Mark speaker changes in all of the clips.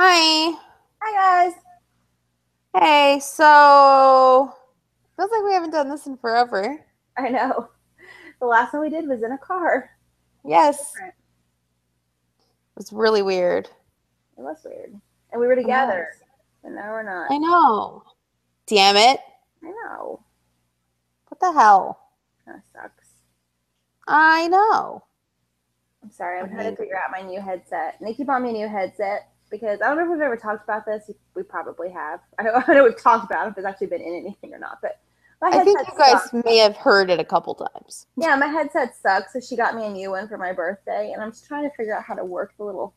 Speaker 1: Hi.
Speaker 2: Hi guys.
Speaker 1: Hey, so feels like we haven't done this in forever.
Speaker 2: I know. The last one we did was in a car.
Speaker 1: Yes. It was really weird.
Speaker 2: It was weird. And we were together. And now we're not.
Speaker 1: I know. Damn it.
Speaker 2: I know.
Speaker 1: What the hell?
Speaker 2: Kind of sucks.
Speaker 1: I know.
Speaker 2: I'm sorry. I'm trying to figure out my new headset. And they keep on me a new headset because I don't know if we've ever talked about this. We probably have. I know, I know if we've talked about it, if it's actually been in anything or not. But my
Speaker 1: I think you guys
Speaker 2: sucks.
Speaker 1: may have heard it a couple times.
Speaker 2: Yeah, my headset sucks. So she got me a new one for my birthday. And I'm just trying to figure out how to work the little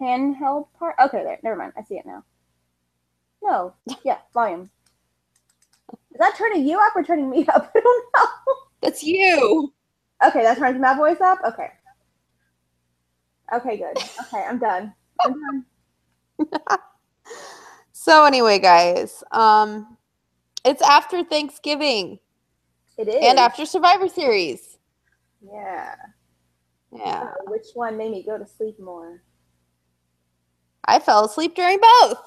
Speaker 2: handheld part. Okay, there. Never mind. I see it now. No. Yeah, volume. Is that turning you up or turning me up? I don't know.
Speaker 1: That's you.
Speaker 2: Okay, that turns my voice up. Okay. Okay, good. Okay, I'm done. Done.
Speaker 1: So anyway, guys, um it's after Thanksgiving
Speaker 2: It is.
Speaker 1: and after Survivor Series.
Speaker 2: Yeah.
Speaker 1: Yeah.
Speaker 2: So which one made me go to sleep more?
Speaker 1: I fell asleep during both.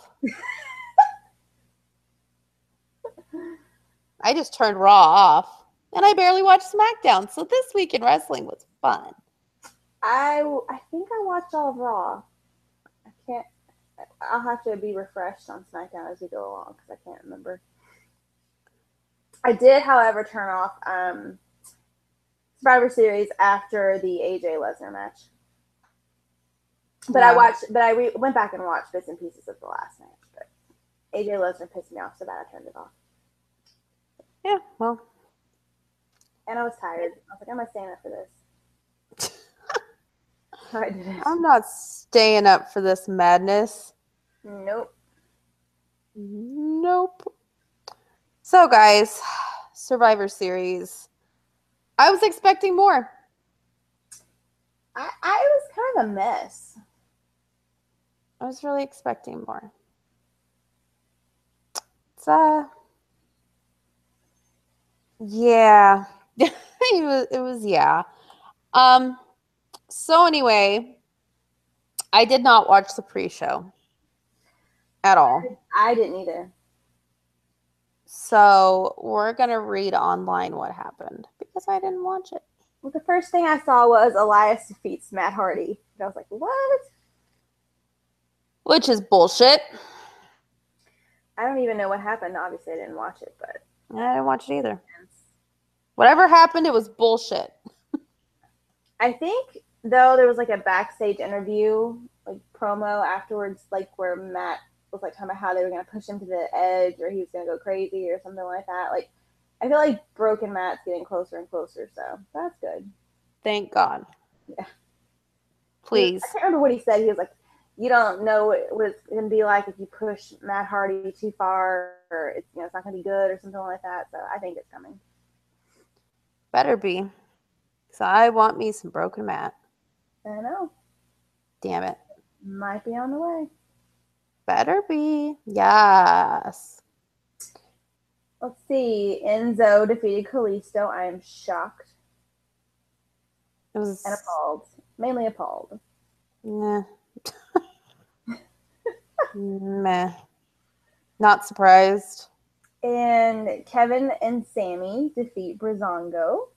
Speaker 1: I just turned Raw off and I barely watched SmackDown. So this week in wrestling was fun.
Speaker 2: I I think I watched all of Raw. I can't. I'll have to be refreshed on SmackDown as we go along because I can't remember. I did, however, turn off um, Survivor Series after the AJ Lesnar match. But I watched, but I re- went back and watched bits and pieces of the last match. But AJ Lesnar pissed me off so bad I turned it off,
Speaker 1: Yeah, well,
Speaker 2: and I was tired. I was like, I'm not staying up for this. I did it.
Speaker 1: I'm not staying up for this madness.
Speaker 2: Nope.
Speaker 1: Nope. So, guys, Survivor Series. I was expecting more.
Speaker 2: I, I was kind of a mess.
Speaker 1: I was really expecting more. It's uh yeah. it was it was yeah. Um so anyway, I did not watch the pre-show at all.
Speaker 2: I didn't either.
Speaker 1: So we're gonna read online what happened because I didn't watch it.
Speaker 2: Well, the first thing I saw was Elias defeats Matt Hardy. And I was like, what?
Speaker 1: Which is bullshit.
Speaker 2: I don't even know what happened. Obviously, I didn't watch it, but
Speaker 1: I didn't watch it either. Whatever happened, it was bullshit.
Speaker 2: I think though there was like a backstage interview, like promo afterwards, like where Matt was like talking about how they were gonna push him to the edge or he was gonna go crazy or something like that. Like I feel like Broken Matt's getting closer and closer, so that's good.
Speaker 1: Thank God.
Speaker 2: Yeah.
Speaker 1: Please.
Speaker 2: I can't remember what he said. He was like, "You don't know what what it's gonna be like if you push Matt Hardy too far, or it's you know it's not gonna be good or something like that." So I think it's coming.
Speaker 1: Better be. So I want me some broken Matt.
Speaker 2: I don't know.
Speaker 1: Damn it.
Speaker 2: Might be on the way.
Speaker 1: Better be. Yes.
Speaker 2: Let's see. Enzo defeated Kalisto. I am shocked
Speaker 1: It was
Speaker 2: and appalled. Mainly appalled.
Speaker 1: Nah. Meh. Not surprised.
Speaker 2: And Kevin and Sammy defeat Breezango.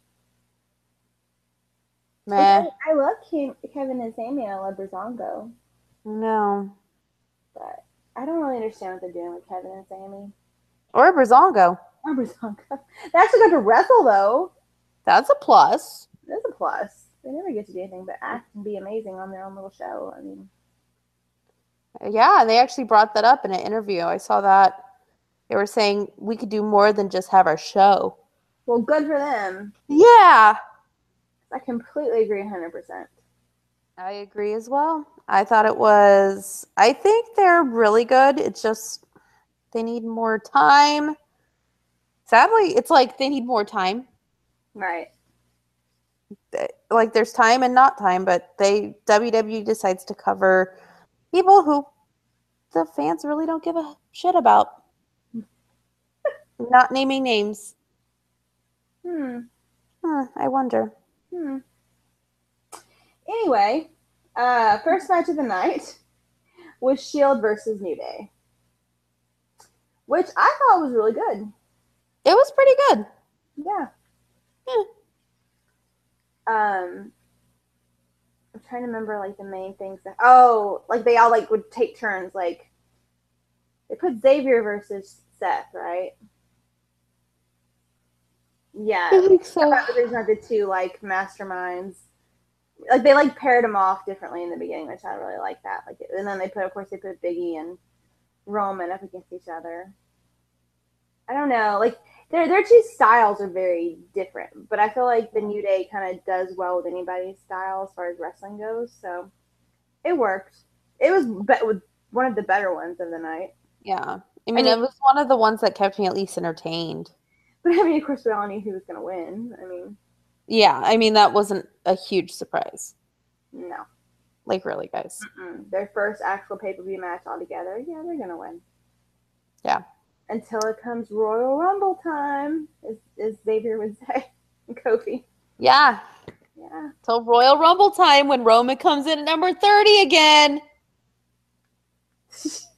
Speaker 1: Meh.
Speaker 2: I love Kim, Kevin and Sammy. I love Breezango.
Speaker 1: No.
Speaker 2: But I don't really understand what they're doing with Kevin and Sammy.
Speaker 1: Or Breezango.
Speaker 2: Or Breezango. They actually got to wrestle, though.
Speaker 1: That's a plus.
Speaker 2: That's a plus. They never get to do anything but act and be amazing on their own little show. I mean,
Speaker 1: Yeah, they actually brought that up in an interview. I saw that. They were saying we could do more than just have our show.
Speaker 2: well, good for them.
Speaker 1: Yeah.
Speaker 2: I completely agree 100%.
Speaker 1: I agree as well. I thought it was, I think they're really good. It's just they need more time. Sadly, it's like they need more time.
Speaker 2: Right.
Speaker 1: Like there's time and not time, but they WWE decides to cover people who the fans really don't give a shit about. not naming names.
Speaker 2: Hmm.
Speaker 1: Hmm, I wonder.
Speaker 2: Hmm. Anyway, uh, first match of the night was Shield versus New Day, which I thought was really good.
Speaker 1: It was pretty good.
Speaker 2: Yeah.
Speaker 1: Yeah.
Speaker 2: Um, I'm trying to remember like the main things. That, oh, like they all like would take turns. Like they put Xavier versus Seth, right? Yeah.
Speaker 1: I think so.
Speaker 2: That the reason I did two like masterminds. Like they like paired them off differently in the beginning, which I really like that. Like, and then they put, of course, they put Biggie and Roman up against each other. I don't know, like their their two styles are very different, but I feel like the New Day kind of does well with anybody's style as far as wrestling goes. So it worked. It was be- one of the better ones of the night.
Speaker 1: Yeah. I mean,
Speaker 2: mean-
Speaker 1: it was one of the ones that kept me at least entertained.
Speaker 2: But I mean, of course, we all knew who was going to win. I mean,
Speaker 1: Yeah. I mean, that wasn't a huge surprise.
Speaker 2: no.
Speaker 1: Like, really, guys.
Speaker 2: Mm-mm. Their first actual pay per view match altogether. Yeah, they're gonna win.
Speaker 1: Yeah.
Speaker 2: Until it comes Royal Rumble time, as, as Xavier would say, and Kofi.
Speaker 1: Yeah.
Speaker 2: Yeah.
Speaker 1: Till Royal Rumble time when Roman comes in at number 30 again.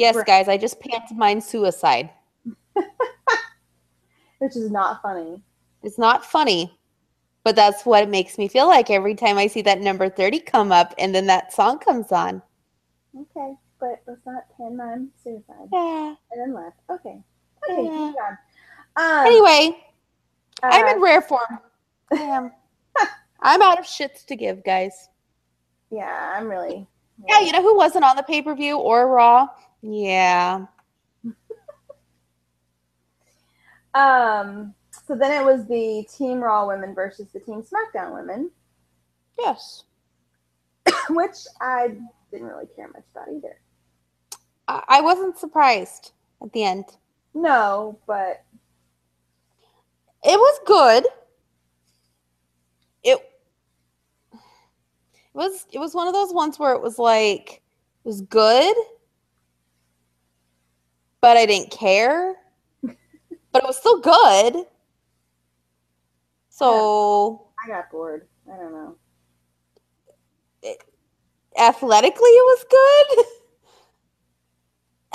Speaker 1: Yes,
Speaker 2: Right.
Speaker 1: guys, I just pantomime suicide.
Speaker 2: Which is not funny.
Speaker 1: It's not funny, but that's what it makes me feel like every time I see that number 30 come up and then that song comes on.
Speaker 2: Okay, but let's not pantomime suicide.
Speaker 1: Yeah.
Speaker 2: And then left. Okay. Okay,
Speaker 1: Yeah.
Speaker 2: Um,
Speaker 1: Anyway, I'm
Speaker 2: uh,
Speaker 1: in rare form. I am. I'm out of shits to give, guys.
Speaker 2: yeah, I'm really.
Speaker 1: Yeah, you know who wasn't on the pay per view or Raw? Yeah.
Speaker 2: Um. So then it was the Team Raw women versus the Team SmackDown women,
Speaker 1: Yes.
Speaker 2: which I didn't really care much about either.
Speaker 1: I, I wasn't surprised at the end.
Speaker 2: No, but
Speaker 1: It was good. It it was it was one of those ones where it was like it was good, but I didn't care. but it was still good. So
Speaker 2: I got bored. I don't know.
Speaker 1: athletically it was good.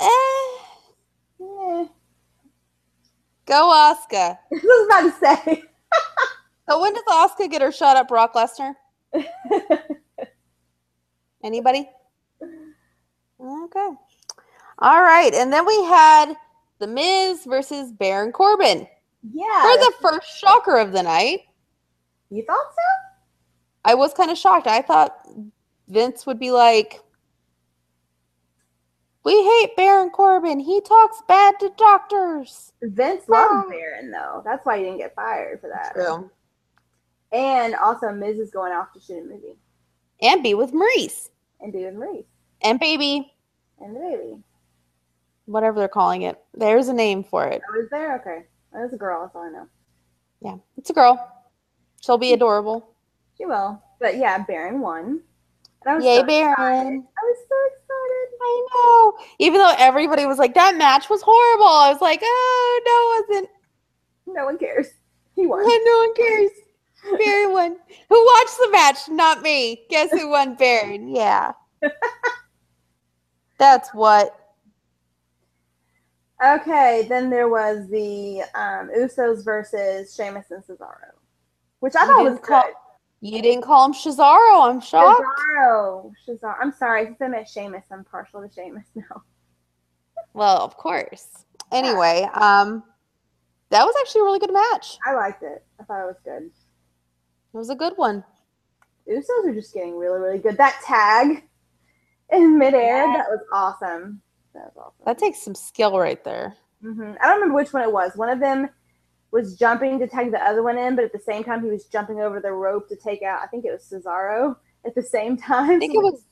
Speaker 1: eh,
Speaker 2: Eh.
Speaker 1: go Asuka.
Speaker 2: I was about to say.
Speaker 1: So when does Asuka get her shot at Brock Lesnar? Anybody? Okay. All right. And then we had The Miz versus Baron Corbin
Speaker 2: yeah.
Speaker 1: for the first shocker of the night.
Speaker 2: you thought so?
Speaker 1: I was kind of shocked. I thought Vince would be like, We hate Baron Corbin. He talks bad to doctors.
Speaker 2: Vince loved Baron though. That's why he didn't get fired for that. True. And also, Miz is going off to shoot a movie
Speaker 1: And be with Maryse
Speaker 2: and be with Maryse
Speaker 1: and baby,
Speaker 2: and the baby.
Speaker 1: Whatever they're calling it. There's a name for it.
Speaker 2: Oh, I was there. Okay, that was a girl. That's all I know.
Speaker 1: Yeah. It's a girl. She'll be adorable.
Speaker 2: She will. But yeah, Baron won. And I was
Speaker 1: Yay,
Speaker 2: so excited.
Speaker 1: Baron.
Speaker 2: I was so excited.
Speaker 1: I know. Even though everybody was like, that match was horrible. I was like, oh, no, it wasn't.
Speaker 2: No one cares. He won.
Speaker 1: no one cares. Baron won. Who watched the match? Not me. Guess who won Baron? Yeah. That's what.
Speaker 2: Okay, then there was the um, Usos versus Sheamus and Cesaro, which I
Speaker 1: You
Speaker 2: thought was good.
Speaker 1: You didn't call him Cesaro. I'm shocked.
Speaker 2: Cesaro, Cesaro. I'm sorry, since I met Sheamus, I'm partial to Sheamus now.
Speaker 1: Well, of course. Anyway, um, that was actually a really good match.
Speaker 2: I liked it. I thought it was good.
Speaker 1: It was a good one.
Speaker 2: Usos are just getting really, really good. That tag in midair,
Speaker 1: Yeah.
Speaker 2: that was awesome. That was awesome.
Speaker 1: That takes some skill right there.
Speaker 2: hmm I don't remember which one it was. One of them was jumping to tag the other one in, but at the same time, he was jumping over the rope to take out. I think it was Cesaro at the same time.
Speaker 1: I think it was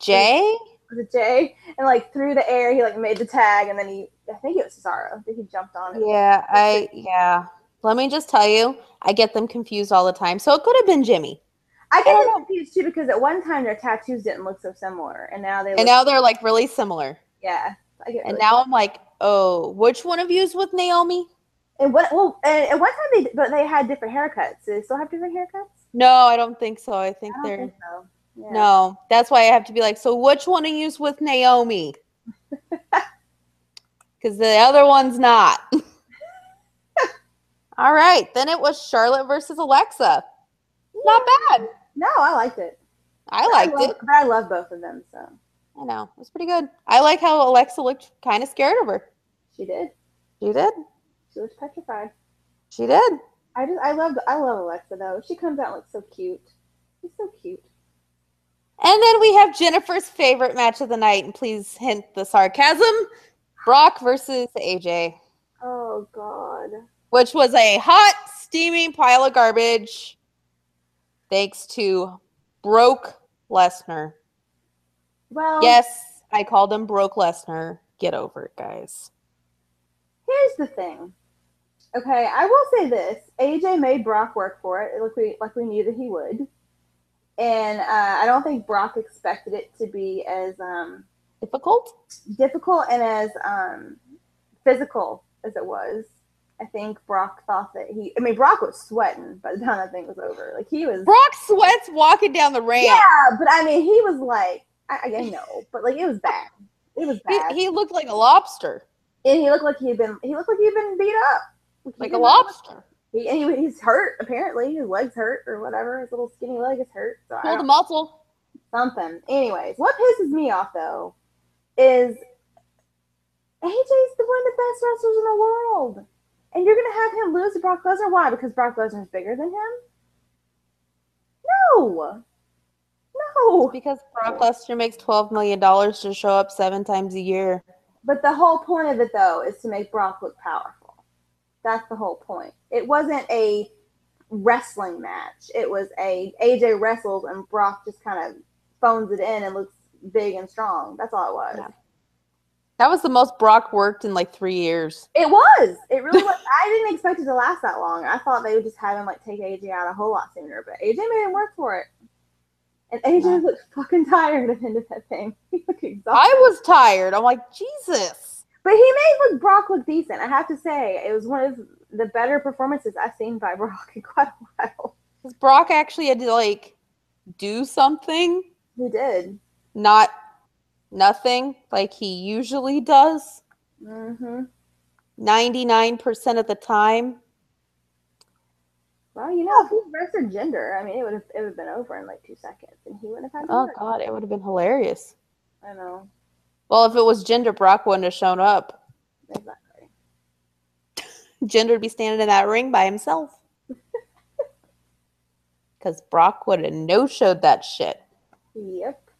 Speaker 1: Jey.
Speaker 2: was it Jey? And like through the air, he like made the tag, and then he, I think it was Cesaro. I think he jumped on it.
Speaker 1: Yeah, I yeah. Let me just tell you, I get them confused all the time. So it could have been Jimmy.
Speaker 2: I
Speaker 1: I
Speaker 2: get
Speaker 1: know.
Speaker 2: confused too because at one time their tattoos didn't look so similar, and now they.
Speaker 1: And now they're like really similar.
Speaker 2: Yeah, I get.
Speaker 1: And
Speaker 2: really-
Speaker 1: now I'm like, oh, which one of you is with Naomi?
Speaker 2: and what? Well, and at one time they, but they had different haircuts. Do they still have different haircuts?
Speaker 1: No, I don't think so. I think
Speaker 2: I
Speaker 1: they're
Speaker 2: think so. Yeah.
Speaker 1: No, that's why I have to be like, so which one are you with Naomi? Because the other one's not. All right, then it was Charlotte versus Alexa. Not bad.
Speaker 2: No, I liked it.
Speaker 1: I liked
Speaker 2: love,
Speaker 1: it.
Speaker 2: But I love both of them, so
Speaker 1: I know it was pretty good. I like how Alexa looked kind of scared of her.
Speaker 2: she did.
Speaker 1: She did.
Speaker 2: She was petrified.
Speaker 1: She did.
Speaker 2: I just I love I love Alexa though. She comes out like so cute. She's so cute.
Speaker 1: And then we have Jennifer's favorite match of the night, and please hint the sarcasm: Brock versus AJ,
Speaker 2: Oh God.
Speaker 1: which was a hot, steaming pile of garbage. Thanks to Broke Lesnar.
Speaker 2: Well,
Speaker 1: Yes, I called him Broke Lesnar. Get over it, guys.
Speaker 2: Here's the thing. Okay, I will say this: AJ made Brock work for it, like we like we knew that he would, and uh, I don't think Brock expected it to be as um,
Speaker 1: Difficult?
Speaker 2: difficult and as um, physical as it was. I think Brock thought that he. I mean, Brock was sweating by the time that thing was over. Like he was.
Speaker 1: Brock sweats walking down the ramp.
Speaker 2: Yeah, but I mean, he was like, I, I know, but like it was bad. It was bad.
Speaker 1: He, he looked like a lobster,
Speaker 2: and he looked like he'd been. He looked like he'd been beat up. he
Speaker 1: like a lobster.
Speaker 2: He, he, he's hurt apparently. His legs hurt or whatever. His little skinny leg is hurt. So
Speaker 1: Pulled a muscle.
Speaker 2: something. Anyways, what pisses me off though is AJ's the one of the best wrestlers in the world, and you're gonna have him lose to Brock Lesnar. Why? Because Brock Lesnar's bigger than him? No, no.
Speaker 1: Because Brock Lesnar makes twelve million dollars to show up seven times a year.
Speaker 2: But the whole point of it though is to make Brock look powerful. That's the whole point. It wasn't a wrestling match. It was a AJ wrestles and Brock just kind of phones it in and looks big and strong. That's all it was.
Speaker 1: Yeah. That was the most Brock worked in like three years.
Speaker 2: It was. It really was. I didn't expect it to last that long. I thought they would just have him like take AJ out a whole lot sooner, but AJ made him work for it. And AJ looked fucking tired at the end of that thing. He looked exhausted.
Speaker 1: I was tired. I'm like, Jesus.
Speaker 2: But he made look Brock look decent. I have to say, it was one of the better performances I've seen by Brock in quite a while.
Speaker 1: Because Brock actually had to like do something,
Speaker 2: He did.
Speaker 1: not nothing like he usually does.
Speaker 2: Mm-hmm.
Speaker 1: 99% of the time.
Speaker 2: Well, you know, if he wrestled Jinder, I mean, it would have it would have been over in like two seconds, and he wouldn't have had
Speaker 1: Oh. God, it would have been hilarious.
Speaker 2: I know
Speaker 1: Well, if it was Jinder, Brock wouldn't have shown up.
Speaker 2: exactly.
Speaker 1: Jinder would be standing in that ring by himself. Because Brock would have no showed that shit.
Speaker 2: Yep.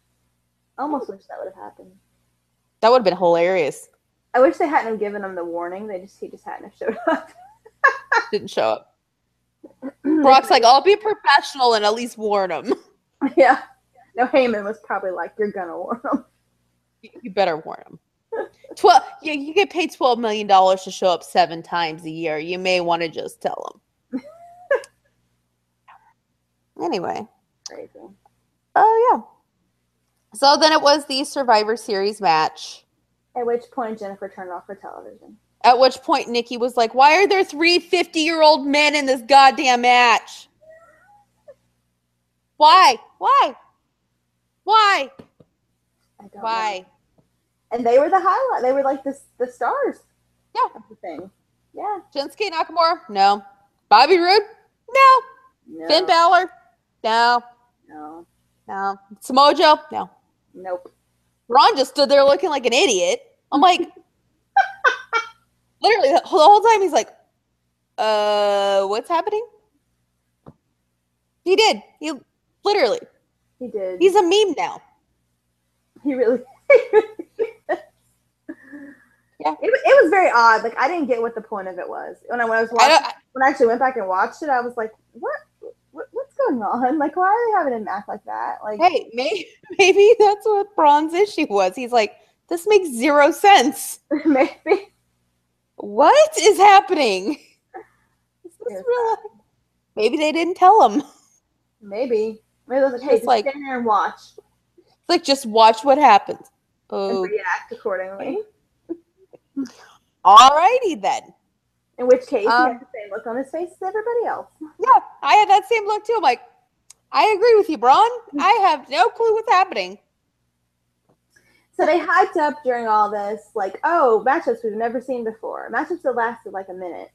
Speaker 2: Almost wish that would have happened.
Speaker 1: That would have been hilarious.
Speaker 2: I wish they hadn't have given him the warning. They just he just hadn't have showed up.
Speaker 1: Didn't show up. Brock's like, I'll be professional and at least warn him.
Speaker 2: yeah. No, Heyman was probably like, "You're gonna warn him."
Speaker 1: You better warn him. Twelve. Yeah, you get paid twelve million dollars to show up seven times a year. You may want to just tell him. anyway,
Speaker 2: Crazy.
Speaker 1: oh yeah. So then it was the Survivor Series match.
Speaker 2: At which point Jennifer turned off her television.
Speaker 1: At which point Nikki was like, "Why are there three 50-year-old men in this goddamn match? Why? Why? Why?
Speaker 2: Don't know.
Speaker 1: Why?"
Speaker 2: And they were the highlight. They were like the the stars.
Speaker 1: Yeah.
Speaker 2: The thing. Yeah.
Speaker 1: Shinsuke Nakamura? No. Bobby Roode? No.
Speaker 2: No.
Speaker 1: Finn Balor? No.
Speaker 2: No.
Speaker 1: No. Samoa Joe? No.
Speaker 2: Nope.
Speaker 1: Braun just stood there looking like an idiot. I'm like, literally, the whole time he's like, uh, what's happening? He did. He literally,
Speaker 2: He did.
Speaker 1: he's a meme now.
Speaker 2: he really.
Speaker 1: Yeah.
Speaker 2: It, it was very odd. Like I didn't get what the point of it was when I when I was watching.
Speaker 1: don't,
Speaker 2: when I actually went back and watched it, I was like, what? what what's going on? Like, why are they having him act like that? Like,
Speaker 1: hey, maybe, maybe that's what Braun's issue was. He's like, this makes zero sense.
Speaker 2: maybe.
Speaker 1: What is happening? Is real? Maybe they didn't tell him.
Speaker 2: Maybe. Maybe like, hey,
Speaker 1: Just like-
Speaker 2: stand there and watch
Speaker 1: It's like just watch what happens. Oh.
Speaker 2: and react accordingly.
Speaker 1: alrighty then.
Speaker 2: In which case,
Speaker 1: Um,
Speaker 2: he had the same look on his face as everybody else.
Speaker 1: Yeah, I had that same look too. I'm like, I agree with you, Braun. I have no clue what's happening.
Speaker 2: So they hyped up during all this, like, oh, matchups we've never seen before. Matchups that lasted like a minute.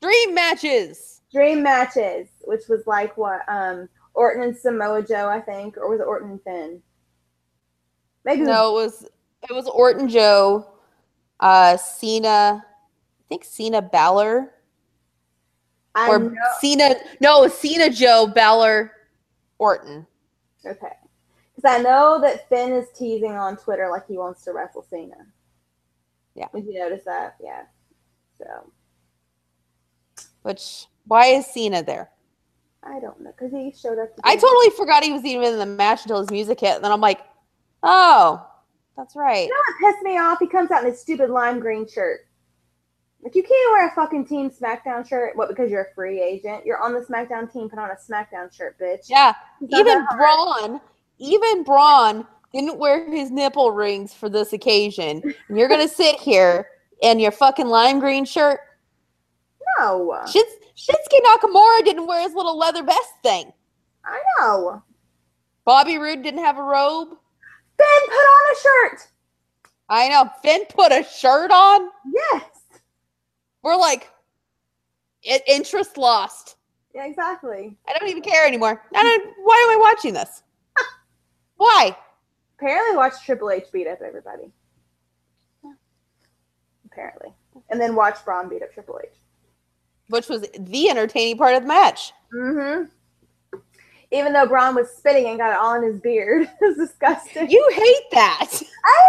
Speaker 1: Dream matches.
Speaker 2: Dream matches, which was like what, um, Orton and Samoa Joe, I think, or was it Orton and Finn? Maybe
Speaker 1: No, it was it was Orton Joe, uh Cena, I think Cena Balor.
Speaker 2: I
Speaker 1: or
Speaker 2: know.
Speaker 1: Cena no, Cena Joe Balor Orton.
Speaker 2: Okay. Because I know that Finn is teasing on Twitter like he wants to wrestle Cena.
Speaker 1: Yeah.
Speaker 2: Did you notice that? Yeah. So
Speaker 1: Which why is Cena there?
Speaker 2: I don't know because he showed up. To
Speaker 1: I totally forgot he was even in the match until his music hit, and then I'm like, oh, that's right.
Speaker 2: You know what pissed me off? He comes out in his stupid lime green shirt. Like you can't wear a fucking Team SmackDown shirt. What? Because you're a free agent. You're on the SmackDown team. Put on a SmackDown shirt, bitch.
Speaker 1: Yeah, even. Braun, even Braun didn't wear his nipple rings for this occasion. And you're gonna sit here in your fucking lime green shirt.
Speaker 2: No,
Speaker 1: Shins- Shinsuke Nakamura didn't wear his little leather vest thing.
Speaker 2: I know.
Speaker 1: Bobby Roode didn't have a robe.
Speaker 2: Finn, put on a shirt.
Speaker 1: I know. Finn put a shirt on.
Speaker 2: Yes.
Speaker 1: We're like, i- interest lost.
Speaker 2: Yeah, exactly.
Speaker 1: I don't even care anymore. I don't. Why am I watching this? Why?
Speaker 2: Apparently, watch Triple H beat up everybody. Apparently, and then watch Braun beat up Triple H.
Speaker 1: Which was the entertaining part of the match.
Speaker 2: Mm-hmm. Even though Braun was spitting and got it all in his beard, it was disgusting.
Speaker 1: You hate that.
Speaker 2: I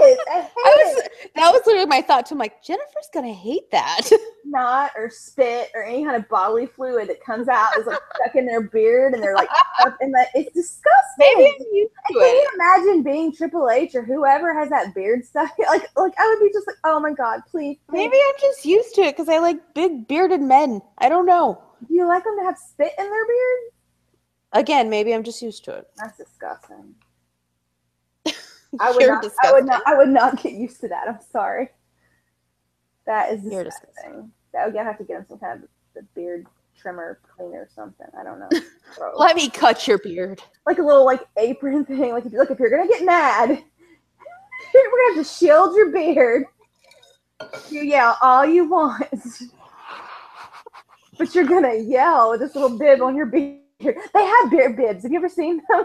Speaker 2: hate it. I hate
Speaker 1: I was.
Speaker 2: it.
Speaker 1: That was literally my thought too. I'm like, Jennifer's gonna hate that.
Speaker 2: Not or spit or any kind of bodily fluid that comes out is like stuck in their beard and they're like up in that. It's disgusting.
Speaker 1: Maybe I'm used to
Speaker 2: Can you imagine being Triple H or whoever has that beard stuck? Like, like I would be just like, oh my god, please. please.
Speaker 1: Maybe I'm just used to it because I like big bearded men. I don't know.
Speaker 2: Do you like them to have spit in their beard?
Speaker 1: Again, maybe I'm just used to it.
Speaker 2: That's disgusting. I would not.
Speaker 1: disgusting.
Speaker 2: I would not. I would not get used to that. I'm sorry. That is
Speaker 1: You're
Speaker 2: disgusting. That would have to get him some kind of a beard trimmer cleaner or something. I don't know.
Speaker 1: Let me cut your beard.
Speaker 2: like a little like apron thing. Like if you look, if you're gonna get mad, we're gonna have to shield your beard. You yell all you want, but you're gonna yell with this little bib on your beard. They have beer bibs. Have you ever seen them?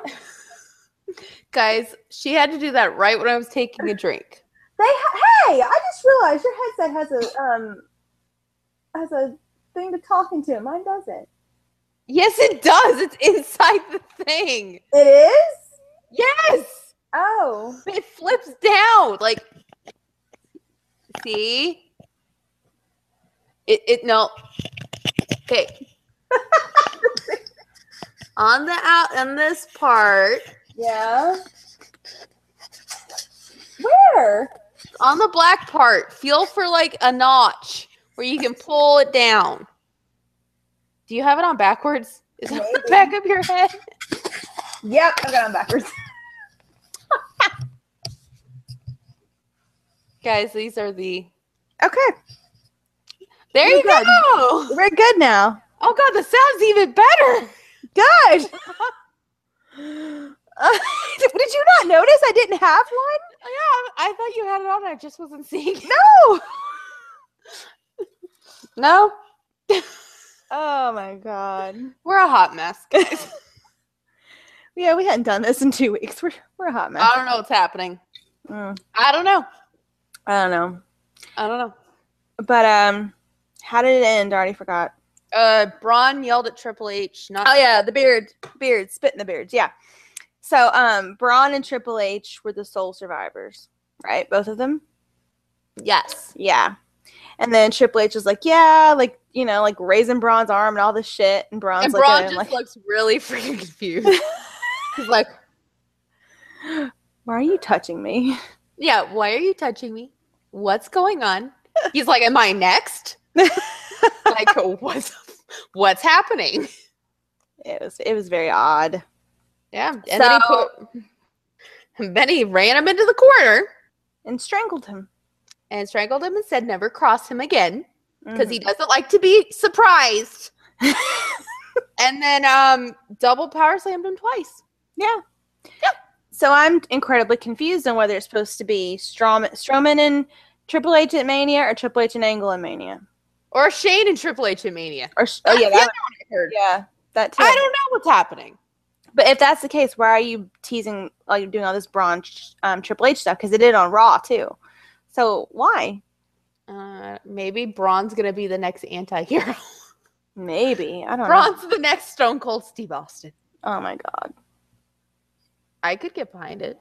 Speaker 1: Guys, she had to do that right when I was taking a drink.
Speaker 2: They ha- hey, I just realized your headset has a um has a thing to talk into. Mine doesn't.
Speaker 1: Yes, it does. It's inside the thing.
Speaker 2: It is.
Speaker 1: Yes.
Speaker 2: Oh,
Speaker 1: It flips down. Like, see? It, it, no. Okay. on the out, on this part,
Speaker 2: yeah. Where?
Speaker 1: on the black part, feel for like a notch where you can pull it down. Do you have it on backwards? Is it on the back of your head?
Speaker 2: Yep, I got them backwards.
Speaker 1: Guys, these are the.
Speaker 2: Okay,
Speaker 1: There
Speaker 2: You're
Speaker 1: you
Speaker 2: good.
Speaker 1: go.
Speaker 2: we're good now.
Speaker 1: Oh, God, the sound's even better.
Speaker 2: Good. Uh, did you not notice I didn't have one?
Speaker 1: Yeah, I thought you had it on. I just wasn't seeing it.
Speaker 2: No.
Speaker 1: No,
Speaker 2: Oh my god.
Speaker 1: we're a hot mess. guys.
Speaker 2: Yeah, we hadn't done this in two weeks. We're we're a hot mess.
Speaker 1: I don't know what's happening.
Speaker 2: Mm,
Speaker 1: I don't know.
Speaker 2: I don't know.
Speaker 1: I don't know.
Speaker 2: But um, how did it end? I already forgot.
Speaker 1: Uh, Braun yelled at Triple H. Not
Speaker 2: Oh yeah, the beard, beard, spit in the beards. Yeah. So um, Braun and Triple H were the sole survivors, right? Both of them.
Speaker 1: yes.
Speaker 2: Yeah. And then Triple H was like, yeah, like you know, like raising Braun's arm and all this shit, and Braun's
Speaker 1: And
Speaker 2: like,
Speaker 1: Braun just
Speaker 2: like,
Speaker 1: looks really freaking confused. He's like,
Speaker 2: why are you touching me?
Speaker 1: "Yeah, why are you touching me? What's going on?" He's like, "Am I next?" like, what's what's happening?
Speaker 2: It was it was very odd.
Speaker 1: Yeah, and then he
Speaker 2: So-
Speaker 1: put. And then he ran him into the corner
Speaker 2: And strangled him
Speaker 1: and strangled him and said, "Never cross him again," because
Speaker 2: Mhm.
Speaker 1: he doesn't like to be surprised. And then um double power slammed him twice.
Speaker 2: Yeah. Yep. So I'm incredibly confused on whether it's supposed to be Strowman, Strowman and Triple H at Mania or Triple H and Angle at Mania.
Speaker 1: Or Shane and Triple H in Mania.
Speaker 2: Or oh yeah,
Speaker 1: That's
Speaker 2: that,
Speaker 1: one I heard.
Speaker 2: yeah, that too.
Speaker 1: I don't know what's happening.
Speaker 2: But if that's the case, why are you teasing, like doing all this Braun um, Triple H stuff? Because they did it on Raw too. So why?
Speaker 1: Uh, maybe Braun's gonna be the next anti-hero.
Speaker 2: Maybe I don't know.
Speaker 1: Braun's the next Stone Cold Steve Austin.
Speaker 2: Oh my god,
Speaker 1: I could get behind it.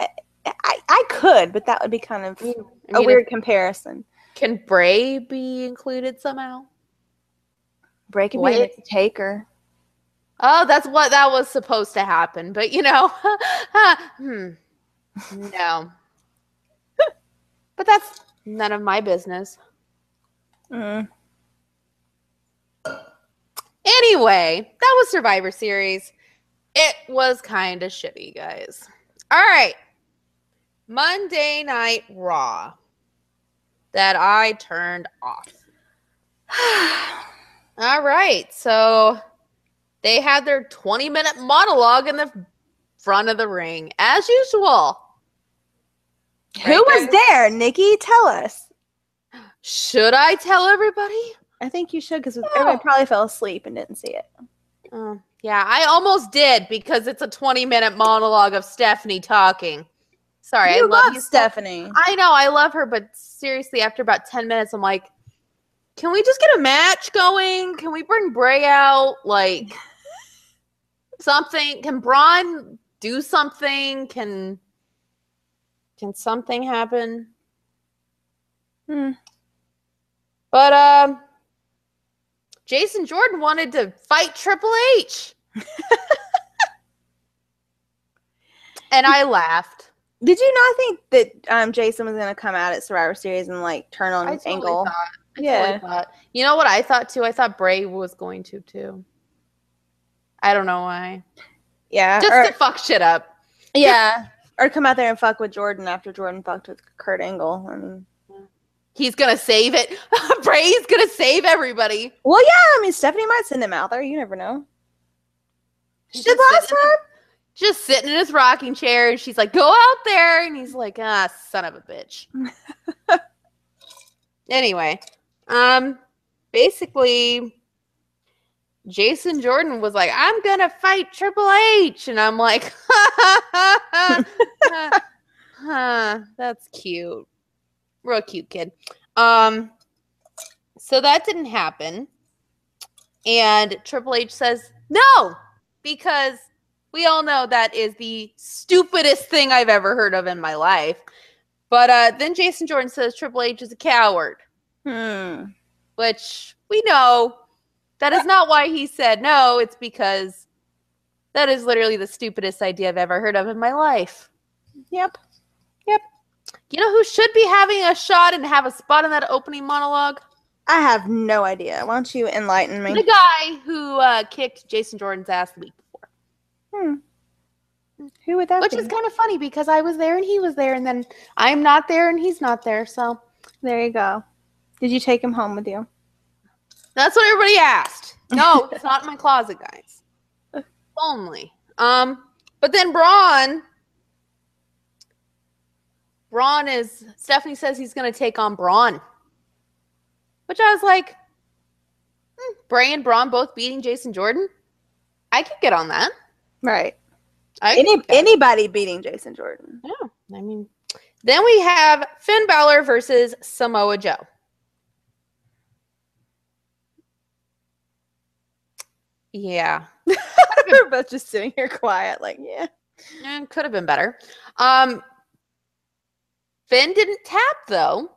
Speaker 2: I I could, but that would be kind of
Speaker 1: I
Speaker 2: a
Speaker 1: mean,
Speaker 2: weird comparison.
Speaker 1: Can Bray be included somehow?
Speaker 2: Bray could be
Speaker 1: Wait.
Speaker 2: the Taker.
Speaker 1: Oh, that's what that was supposed to happen, but you know, hmm, no. but that's none of my business.
Speaker 2: Mm.
Speaker 1: Anyway, that was Survivor Series. It was kind of shitty, guys. All right. Monday Night Raw that I turned off. All right. So they had their 20 minute monologue in the front of the ring, as usual.
Speaker 2: Who
Speaker 1: Right,
Speaker 2: was there? Nikki, tell us.
Speaker 1: Should I tell everybody?
Speaker 2: I think you should because
Speaker 1: No.
Speaker 2: everybody probably fell asleep and didn't see it.
Speaker 1: Oh, yeah, I almost did because it's a 20 minute monologue of Stephanie talking. Sorry,
Speaker 2: you
Speaker 1: I love,
Speaker 2: love
Speaker 1: you, Steph.
Speaker 2: Stephanie.
Speaker 1: I know, I love her, but seriously, after about 10 minutes, I'm like, can we just get a match going? Can we bring Bray out? Like, something? Can Braun do something? Can can something happen?
Speaker 2: Hmm.
Speaker 1: But um Jason Jordan wanted to fight Triple H. and I laughed.
Speaker 2: Did you not think that um, Jason was going to come out at Survivor Series and like turn on
Speaker 1: I totally
Speaker 2: Angle?
Speaker 1: thought. I
Speaker 2: Yeah.
Speaker 1: totally thought. You know what I thought too? I thought Bray was going to too. I don't know why.
Speaker 2: Yeah,
Speaker 1: Just
Speaker 2: or,
Speaker 1: to fuck shit up.
Speaker 2: yeah, or come out there and fuck with Jordan after Jordan fucked with Kurt Angle. I mean,
Speaker 1: He's gonna save it. Bray's gonna save everybody.
Speaker 2: well, yeah, I mean Stephanie might send him out there. You never know. She
Speaker 1: He's
Speaker 2: did last time.
Speaker 1: Just sitting in his rocking chair, and she's like, "Go out there," and he's like, "Ah, son of a bitch." anyway, um, basically, Jason Jordan was like, "I'm gonna fight Triple H," and I'm like, huh, "That's cute, real cute kid." Um, so that didn't happen, and Triple H says no because we all know that is the stupidest thing I've ever heard of in my life. But uh, then Jason Jordan says Triple H is a coward,
Speaker 2: Hmm.
Speaker 1: which we know that is not why he said no. It's because that is literally the stupidest idea I've ever heard of in my life.
Speaker 2: Yep. Yep.
Speaker 1: You know who should be having a shot and have a spot in that opening monologue?
Speaker 2: I have no idea. Why don't you enlighten me?
Speaker 1: The guy who uh, kicked Jason Jordan's ass week.
Speaker 2: Hmm. Who would that
Speaker 1: Which
Speaker 2: be?
Speaker 1: is kind of funny because I was there and he was there, and then I'm not there and he's not there. So
Speaker 2: there you go. Did you take him home with you?
Speaker 1: that's what everybody asked. No, it's not in my closet, guys. Only. Um, but then Braun, Braun is Stephanie says he's going to take on Braun, which I was like, hmm, Bray and Braun both beating Jason Jordan. I could get on that.
Speaker 2: Right.
Speaker 1: I
Speaker 2: Any anybody beating Jason Jordan?
Speaker 1: Yeah, I mean, then we have Finn Balor versus Samoa Joe. Yeah,
Speaker 2: We're both just sitting here quiet, like, yeah.
Speaker 1: and could have been better. Um, Finn didn't tap though.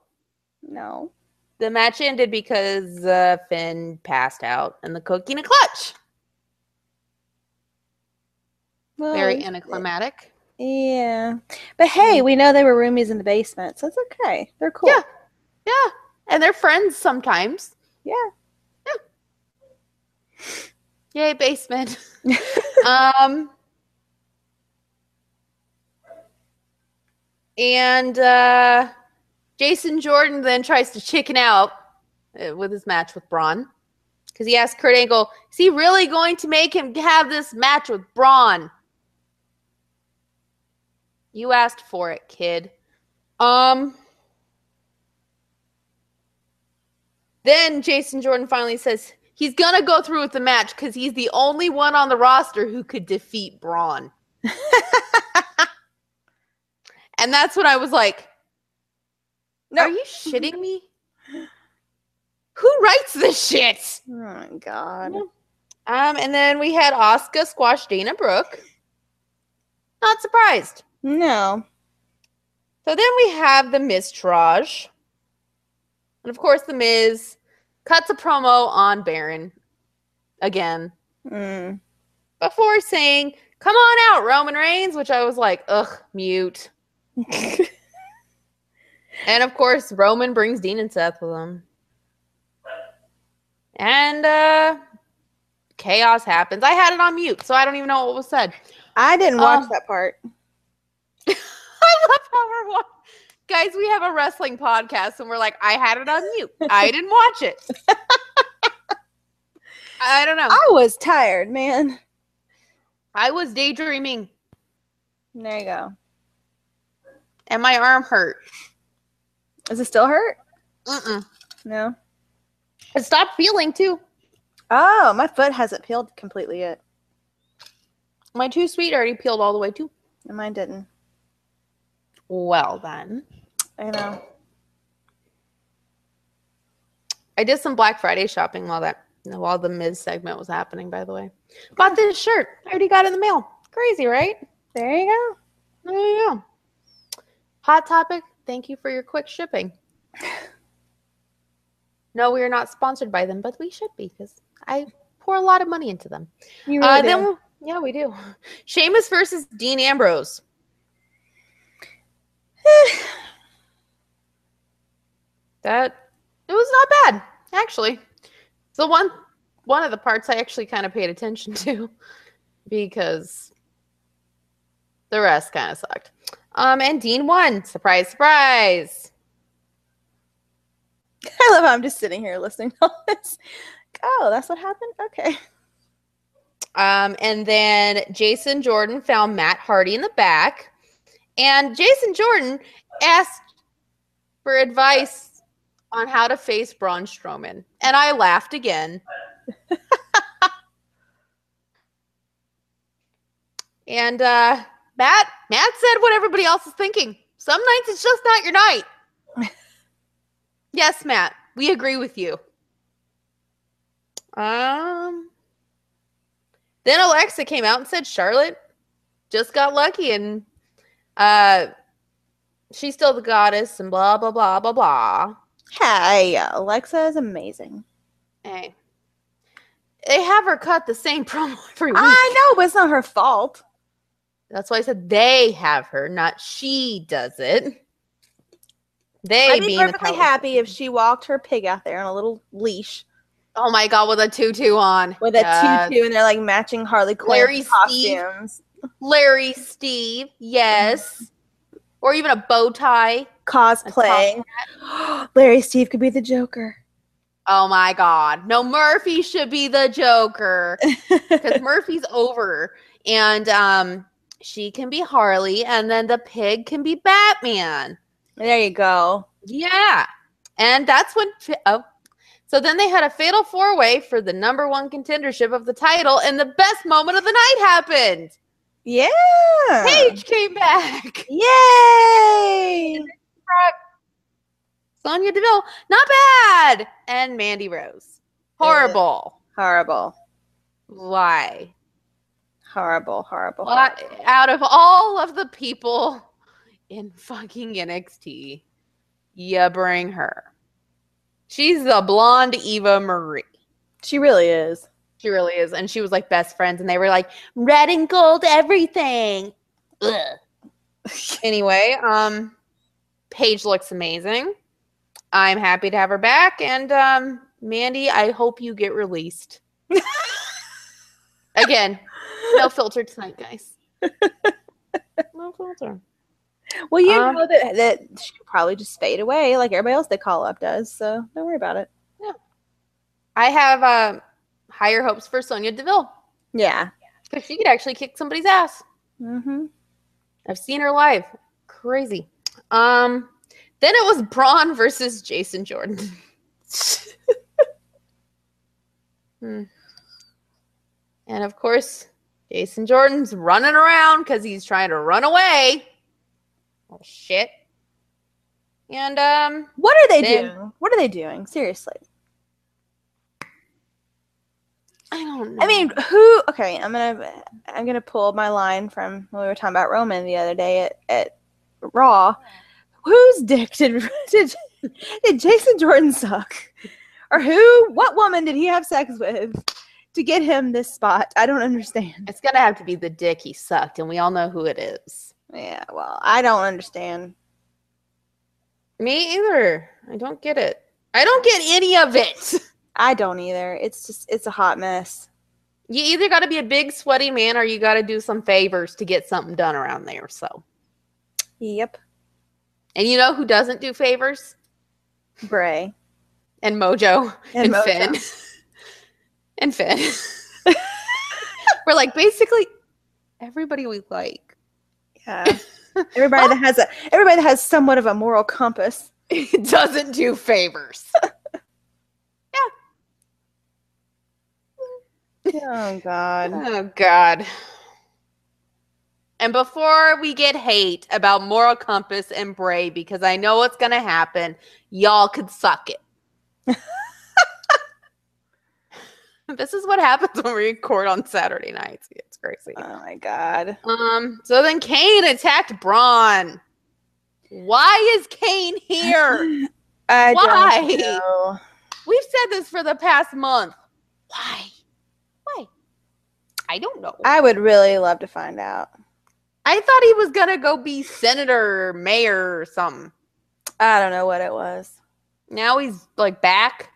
Speaker 2: No.
Speaker 1: The match ended because uh, Finn passed out in the Coquina Clutch.
Speaker 2: Well,
Speaker 1: Very anticlimactic.
Speaker 2: Yeah. But hey, we know they were roomies in the basement, so it's okay. They're cool.
Speaker 1: Yeah. Yeah, and they're friends sometimes.
Speaker 2: Yeah. Yeah.
Speaker 1: Yay, basement. um and uh jason jordan then tries to chicken out uh, with his match with braun because he asked Kurt Angle, "Is he really going to make him have this match with Braun?" You asked for it, kid. Um. Then Jason Jordan finally says he's gonna go through with the match because he's the only one on the roster who could defeat Braun. and that's when I was like,
Speaker 2: No.
Speaker 1: Are you shitting me? Who writes this shit?
Speaker 2: Oh my god.
Speaker 1: Um, and then we had Asuka squash Dana Brooke. Not surprised.
Speaker 2: No.
Speaker 1: So then we have the Miz Traj. And of course, the Miz cuts a promo on Baron again
Speaker 2: Mm.
Speaker 1: before saying, Come on out, Roman Reigns, which I was like, ugh, mute. And of course, Roman brings Dean and Seth with him. And uh chaos happens. I had it on mute, so I don't even know what was said.
Speaker 2: I didn't watch
Speaker 1: Um,
Speaker 2: that part.
Speaker 1: I love how we're wa- guys. We have a wrestling podcast, and we're like, I had it on mute. I didn't watch it. I don't know.
Speaker 2: I was tired, man.
Speaker 1: I was daydreaming,
Speaker 2: There you go.
Speaker 1: and my arm hurt.
Speaker 2: Does it still hurt?
Speaker 1: Mm-mm.
Speaker 2: No.
Speaker 1: It stopped feeling too.
Speaker 2: Oh, my foot hasn't peeled completely yet.
Speaker 1: My too sweet already peeled all the way too.
Speaker 2: And mine didn't.
Speaker 1: Well then,
Speaker 2: I know.
Speaker 1: I did some Black Friday shopping while that while the Miz segment was happening. By the way, bought this shirt. I already got it in the mail. Crazy, right?
Speaker 2: There you go.
Speaker 1: There you go. Hot topic. Thank you for your quick shipping. No, we are not sponsored by them, but we should be because I pour a lot of money into them.
Speaker 2: You really
Speaker 1: Uh,
Speaker 2: do.
Speaker 1: then, yeah, we do. Sheamus versus Dean Ambrose. That it was not bad, actually. So one one of the parts I actually kind of paid attention to because the rest kind of sucked. Um, and Dean won. Surprise, surprise.
Speaker 2: I love how I'm just sitting here listening to all this. Oh, that's what happened? Okay.
Speaker 1: Um, and then Jason Jordan found Matt Hardy in the back, and Jason Jordan asked for advice on how to face Braun Strowman, and I laughed again. and uh, Matt, Matt said what everybody else is thinking. Some nights it's just not your night. yes, Matt, we agree with you. Um. Then Alexa came out and said Charlotte just got lucky and uh she's still the goddess and blah blah blah blah blah.
Speaker 2: Hey, Alexa is amazing.
Speaker 1: Hey. They have her cut the same promo every week.
Speaker 2: I know, but it's not her fault.
Speaker 1: That's why I said they have her, not she does it. They
Speaker 2: I'd be perfectly happy if she walked her pig out there on a little leash
Speaker 1: Oh my god, with a tutu on.
Speaker 2: with a
Speaker 1: Yes.
Speaker 2: tutu and they're like matching Harley Quinn
Speaker 1: Larry Steve. Larry Steve, yes. Or even a bow tie.
Speaker 2: Cosplaying. Larry Steve could be the Joker.
Speaker 1: Oh my god. No, Murphy should be the Joker. Because Murphy's over. And um she can be Harley, and then the pig can be Batman.
Speaker 2: there you go.
Speaker 1: Yeah. And that's when oh. So then they had a fatal four way for the number one contendership of the title, and the best moment of the night happened.
Speaker 2: Yeah.
Speaker 1: Paige came back.
Speaker 2: Yay!
Speaker 1: Sonya Deville, not bad. And Mandy Rose. Horrible.
Speaker 2: Horrible.
Speaker 1: Why?
Speaker 2: Horrible, horrible.
Speaker 1: Why? Out of all of the people in fucking NXT, you bring her. She's the blonde Eva Marie.
Speaker 2: She really is.
Speaker 1: She really is. And she was like best friends, and they were like red and gold everything. Ugh. anyway, um, Paige looks amazing. I'm happy to have her back. And um, Mandy, I hope you get released. Again, no filter tonight, guys. No filter.
Speaker 2: Well, you
Speaker 1: Um,
Speaker 2: know that that she'll probably just fade away like everybody else they call up does. So don't worry about it. Yeah.
Speaker 1: I have uh, higher hopes for Sonya Deville
Speaker 2: Yeah.
Speaker 1: because she could actually kick somebody's ass.
Speaker 2: Mm-hmm.
Speaker 1: I've seen her live. Crazy. Um, then it was Braun versus Jason Jordan. Hmm. And of course, Jason Jordan's running around because he's trying to run away. Oh shit. And um,
Speaker 2: What are they
Speaker 1: Then-
Speaker 2: doing? What are they doing? Seriously.
Speaker 1: I don't know.
Speaker 2: I mean, who? Okay, I'm gonna I'm gonna pull my line from when we were talking about Roman the other day at, at Raw. Whose dick did did did Jason Jordan suck, or who? What woman did he have sex with to get him this spot? I don't understand.
Speaker 1: it's gonna have to be the dick he sucked, and we all know who it is.
Speaker 2: Yeah, well, I don't understand.
Speaker 1: Me either. I don't get it. I don't get any of it.
Speaker 2: I don't either. It's just it's a hot mess.
Speaker 1: You either got to be a big sweaty man or you got to do some favors to get something done around there. So,
Speaker 2: Yep,
Speaker 1: and you know who doesn't do favors?
Speaker 2: Bray
Speaker 1: And Mojo and,
Speaker 2: Mojo.
Speaker 1: Finn and Finn. We're like basically everybody we like
Speaker 2: Yeah, everybody that has a everybody that has somewhat of a moral compass.
Speaker 1: doesn't do favors.
Speaker 2: Oh God.
Speaker 1: Oh God. And before we get hate about moral compass and Bray, because I know what's gonna happen, y'all could suck it. this is what happens when we record on Saturday nights. It's crazy.
Speaker 2: Oh my God.
Speaker 1: Um. So then Kane attacked Braun. Why is Kane here?
Speaker 2: I
Speaker 1: Why?
Speaker 2: don't know.
Speaker 1: We've said this for the past month. Why? Why? I don't know.
Speaker 2: I would really love to find out.
Speaker 1: I thought he was gonna go be senator or mayor or something.
Speaker 2: I don't know what it was.
Speaker 1: Now he's like back.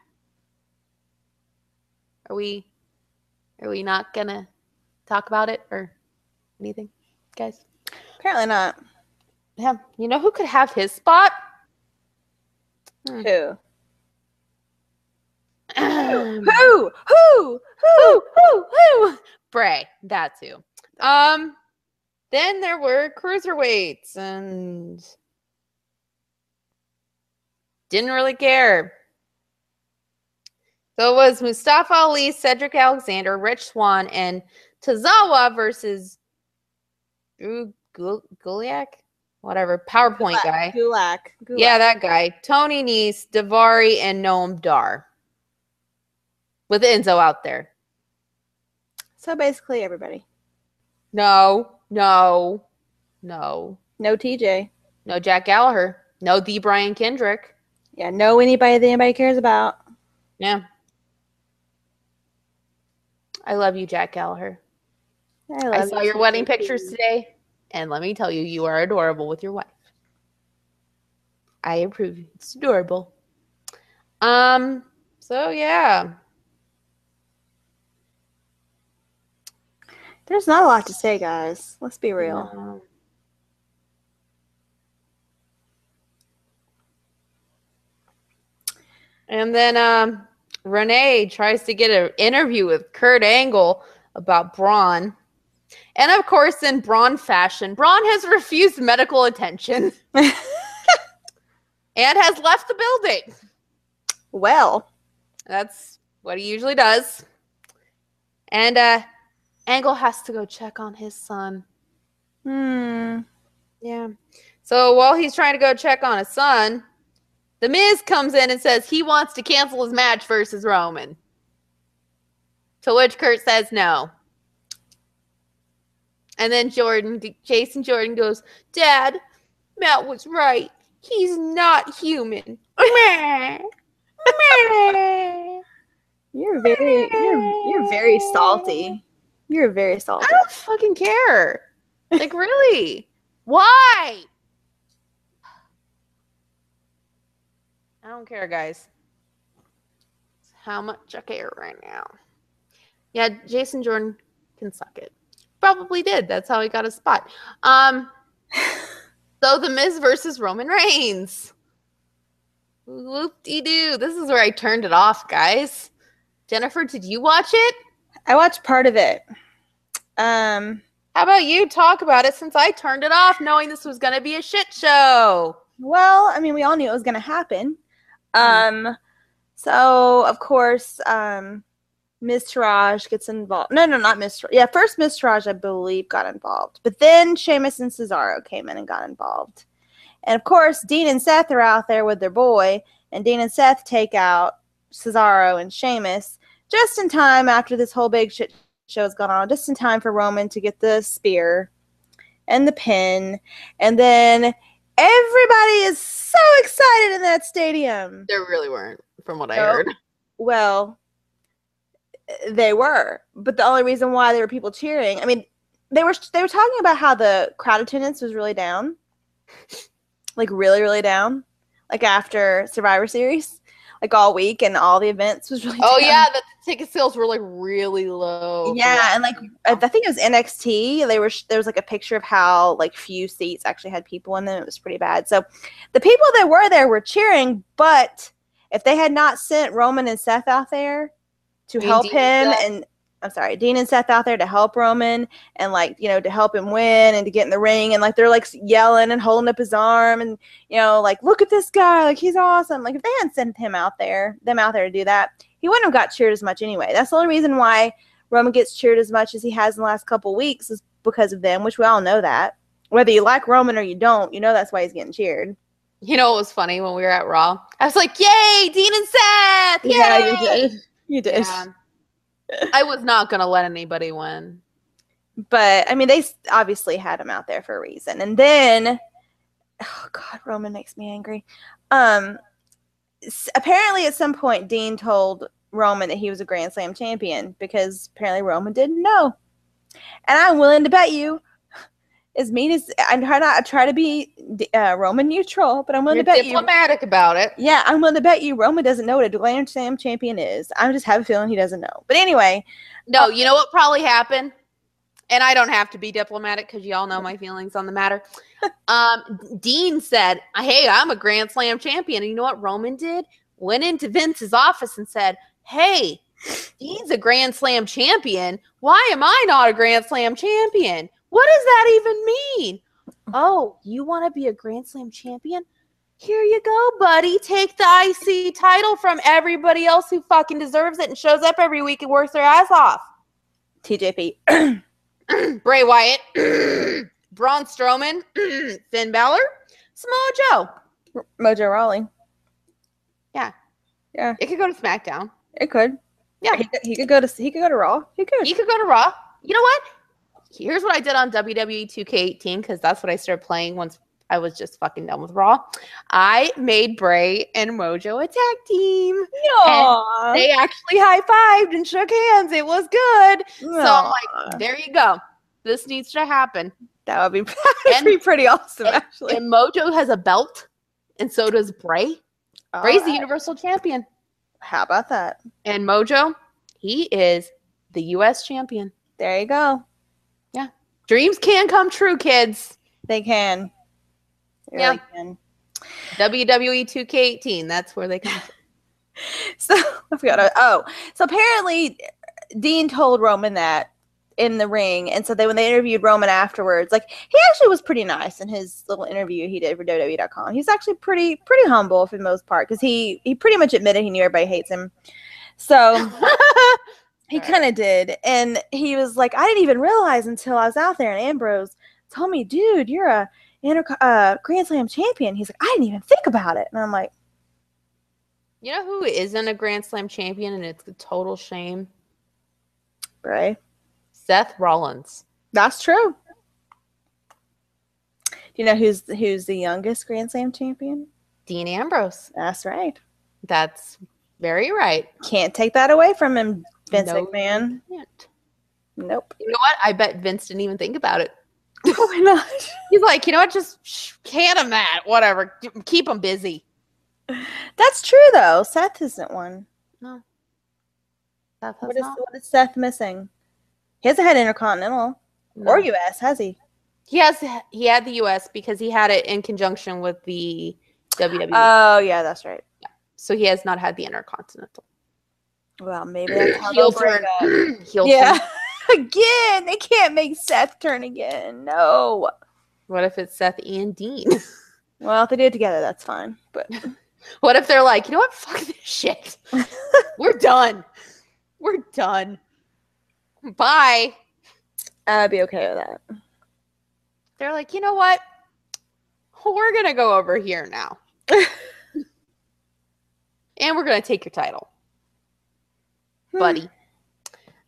Speaker 1: Are we are we not gonna talk about it or anything, guys?
Speaker 2: Apparently not.
Speaker 1: Yeah, you know who could have his spot? Hmm.
Speaker 2: Who?
Speaker 1: who?
Speaker 2: Who? Who? Who?
Speaker 1: who, who, who? Bray, that too. Um, then there were cruiserweights and didn't really care. So it was Mustafa Ali, Cedric Alexander, Rich Swann, and Tozawa versus Drew Gul- Gulak, whatever PowerPoint guy.
Speaker 2: Gulak. Gulak.
Speaker 1: Yeah, that guy. Tony Nese, Davari, and Noam Dar. With Enzo out there.
Speaker 2: So basically everybody.
Speaker 1: No, no, no,
Speaker 2: No TJ.
Speaker 1: no Jack Gallagher. No D. Brian Kendrick.
Speaker 2: Yeah, no anybody that anybody cares about.
Speaker 1: Yeah. I love you, Jack Gallagher.
Speaker 2: I,
Speaker 1: I saw
Speaker 2: you
Speaker 1: your wedding pictures today, and let me tell you, you are adorable with your wife. I approve. It's adorable. Um. So yeah.
Speaker 2: There's not a lot to say, guys. Let's be real.
Speaker 1: No. And then um, Renee tries to get an interview with Kurt Angle about Braun. And of course, in Braun fashion, Braun has refused medical attention and has left the building.
Speaker 2: well,
Speaker 1: That's what he usually does. And uh, Angle has to go check on his son.
Speaker 2: hmm.
Speaker 1: Yeah. So while he's trying to go check on his son, The Miz comes in and says he wants to cancel his match versus Roman. To which Kurt says no. And then Jordan, Jason Jordan goes, Dad, Matt was right. He's not human.
Speaker 2: You're very you're you're very salty. You're very salty.
Speaker 1: I don't fucking care. Like, really? Why? I don't care, guys. How much I care right now. Yeah, Jason Jordan can suck it. Probably did. That's how he got a spot. Um, so the Miz versus Roman Reigns. Whoop de doo. This is where I turned it off, guys. Jennifer, did you watch it?
Speaker 2: I watched part of it. Um,
Speaker 1: How about you talk about it since I turned it off knowing this was going to be a shit show?
Speaker 2: well, I mean, we all knew it was going to happen. Um, so of course, um, Miztourage gets involved. No, no, not Miss. Yeah, first Miztourage, I believe, got involved, but then Sheamus and Cesaro came in and got involved, and of course, Dean and Seth are out there with their boy, and Dean and Seth take out Cesaro and Sheamus just in time after this whole big shit show has gone on, just in time for Roman to get the spear and the pin, and then everybody is so excited in that stadium.
Speaker 1: There really weren't, from what I heard.
Speaker 2: Well, they were, but the only reason why there were people cheering, I mean, they were they were talking about how the crowd attendance was really down, like really really down, like after Survivor Series, like all week and all the events was really.
Speaker 1: Oh
Speaker 2: down.
Speaker 1: yeah, the ticket sales were like really low.
Speaker 2: Yeah, and like I uh, I think it was NXT. They were there was like a picture of how like few seats actually had people in them. It was pretty bad. So the people that were there were cheering, but if they had not sent Roman and Seth out there to help him
Speaker 1: and
Speaker 2: and I'm sorry, Dean and Seth out there to help Roman and like you know to help him win and to get in the ring and like they're like yelling and holding up his arm and you know like look at this guy like he's awesome. Like if they hadn't sent him out there, them out there to do that, he wouldn't have got cheered as much anyway. That's the only reason why Roman gets cheered as much as he has in the last couple weeks is because of them, which we all know that. Whether you like Roman or you don't, you know that's why he's getting cheered.
Speaker 1: You know what was funny when we were at Raw? I was like, "Yay, Dean and Seth!" Yay!
Speaker 2: Yeah, you did. You did.
Speaker 1: Yeah. I was not gonna let anybody win.
Speaker 2: But I mean, they obviously had him out there for a reason. And then, oh God, Roman makes me angry. Um, apparently, at some point, Dean told Roman that he was a Grand Slam champion because apparently Roman didn't know. And I'm willing to bet you, as mean as I try not I try to be uh, Roman neutral, but I'm willing
Speaker 1: You're
Speaker 2: to bet you.
Speaker 1: diplomatic about it.
Speaker 2: Yeah, I'm willing to bet you Roman doesn't know what a Grand Slam champion is. I just have a feeling he doesn't know. But anyway,
Speaker 1: No, you know what probably happened? And I don't have to be diplomatic because y'all know my feelings on the matter. Um, Dean said, Hey, I'm a Grand Slam champion. And you know what Roman did? Went into Vince's office and said, Hey, Dean's a Grand Slam champion. Why am I not a Grand Slam champion? What does that even mean? Oh, you want to be a Grand Slam champion? Here you go, buddy. Take the IC title from everybody else who fucking deserves it and shows up every week and works their ass off.
Speaker 2: TJP.
Speaker 1: Bray Wyatt, Braun Strowman, Finn Balor, Samoa Joe.
Speaker 2: Mojo Rawley. Yeah, yeah.
Speaker 1: It could go to SmackDown.
Speaker 2: It could.
Speaker 1: Yeah.
Speaker 2: He could, he could go to he could go to Raw. He could.
Speaker 1: He could go to Raw. You know what? Here's what I did on WWE 2K18 because that's what I started playing once I was just fucking done with Raw. I made Bray and Mojo a tag team.
Speaker 2: Aw.
Speaker 1: They actually high fived and shook hands. It was good. So I'm like, there you go. This needs to happen.
Speaker 2: That would be that'd
Speaker 1: And-
Speaker 2: be pretty awesome,
Speaker 1: and-
Speaker 2: actually.
Speaker 1: And Mojo has a belt, and so does Bray. Bray's the Universal Champion.
Speaker 2: How about that?
Speaker 1: And Mojo, he is the US champion.
Speaker 2: There you go. Yeah.
Speaker 1: Dreams can come true, kids.
Speaker 2: They can. They
Speaker 1: Yeah.
Speaker 2: really can.
Speaker 1: WWE 2K18, that's where they come from.
Speaker 2: So I forgot. Oh, so apparently Dean told Roman that in the ring, and so they when they interviewed Roman afterwards, like he actually was pretty nice in his little interview he did for WWE.com. He's actually pretty pretty humble for the most part because he he pretty much admitted he knew everybody hates him. So he kind of did, and he was like, I didn't even realize until I was out there, and Ambrose told me, dude, you're a inter- uh, Grand Slam champion. He's like, I didn't even think about it, and I'm like.
Speaker 1: you know who isn't a Grand Slam champion and it's a total shame?
Speaker 2: Right.
Speaker 1: Seth Rollins.
Speaker 2: That's true. Do you know who's who's the youngest Grand Slam champion?
Speaker 1: Dean Ambrose.
Speaker 2: That's right.
Speaker 1: That's very right.
Speaker 2: Can't take that away from him, Vince
Speaker 1: No,
Speaker 2: McMahon.
Speaker 1: can't.
Speaker 2: Nope.
Speaker 1: You know what? I bet Vince didn't even think about it.
Speaker 2: Why not?
Speaker 1: He's like, you know what? Just sh- hand him that. Whatever. Keep him busy.
Speaker 2: That's true though. Seth isn't one. No.
Speaker 1: Seth has
Speaker 2: What is
Speaker 1: not.
Speaker 2: what is Seth missing? He hasn't had Intercontinental
Speaker 1: No.
Speaker 2: or US, has he?
Speaker 1: He has he had the US because he had it in conjunction with the WWE.
Speaker 2: Oh yeah, that's right. Yeah.
Speaker 1: so he has not had the Intercontinental.
Speaker 2: Well, maybe that's how
Speaker 1: Heel
Speaker 2: they'll
Speaker 1: turn.
Speaker 2: it.
Speaker 1: Heel
Speaker 2: Yeah.
Speaker 1: turn.
Speaker 2: again, they can't make Seth turn again. No.
Speaker 1: What if it's Seth and Dean?
Speaker 2: Well, if they do it together, that's fine. But
Speaker 1: What if they're like, you know what? Fuck this shit. We're done. We're done. Bye.
Speaker 2: I'd be okay with that.
Speaker 1: They're like, you know what? We're gonna go over here now. and we're gonna take your title, buddy.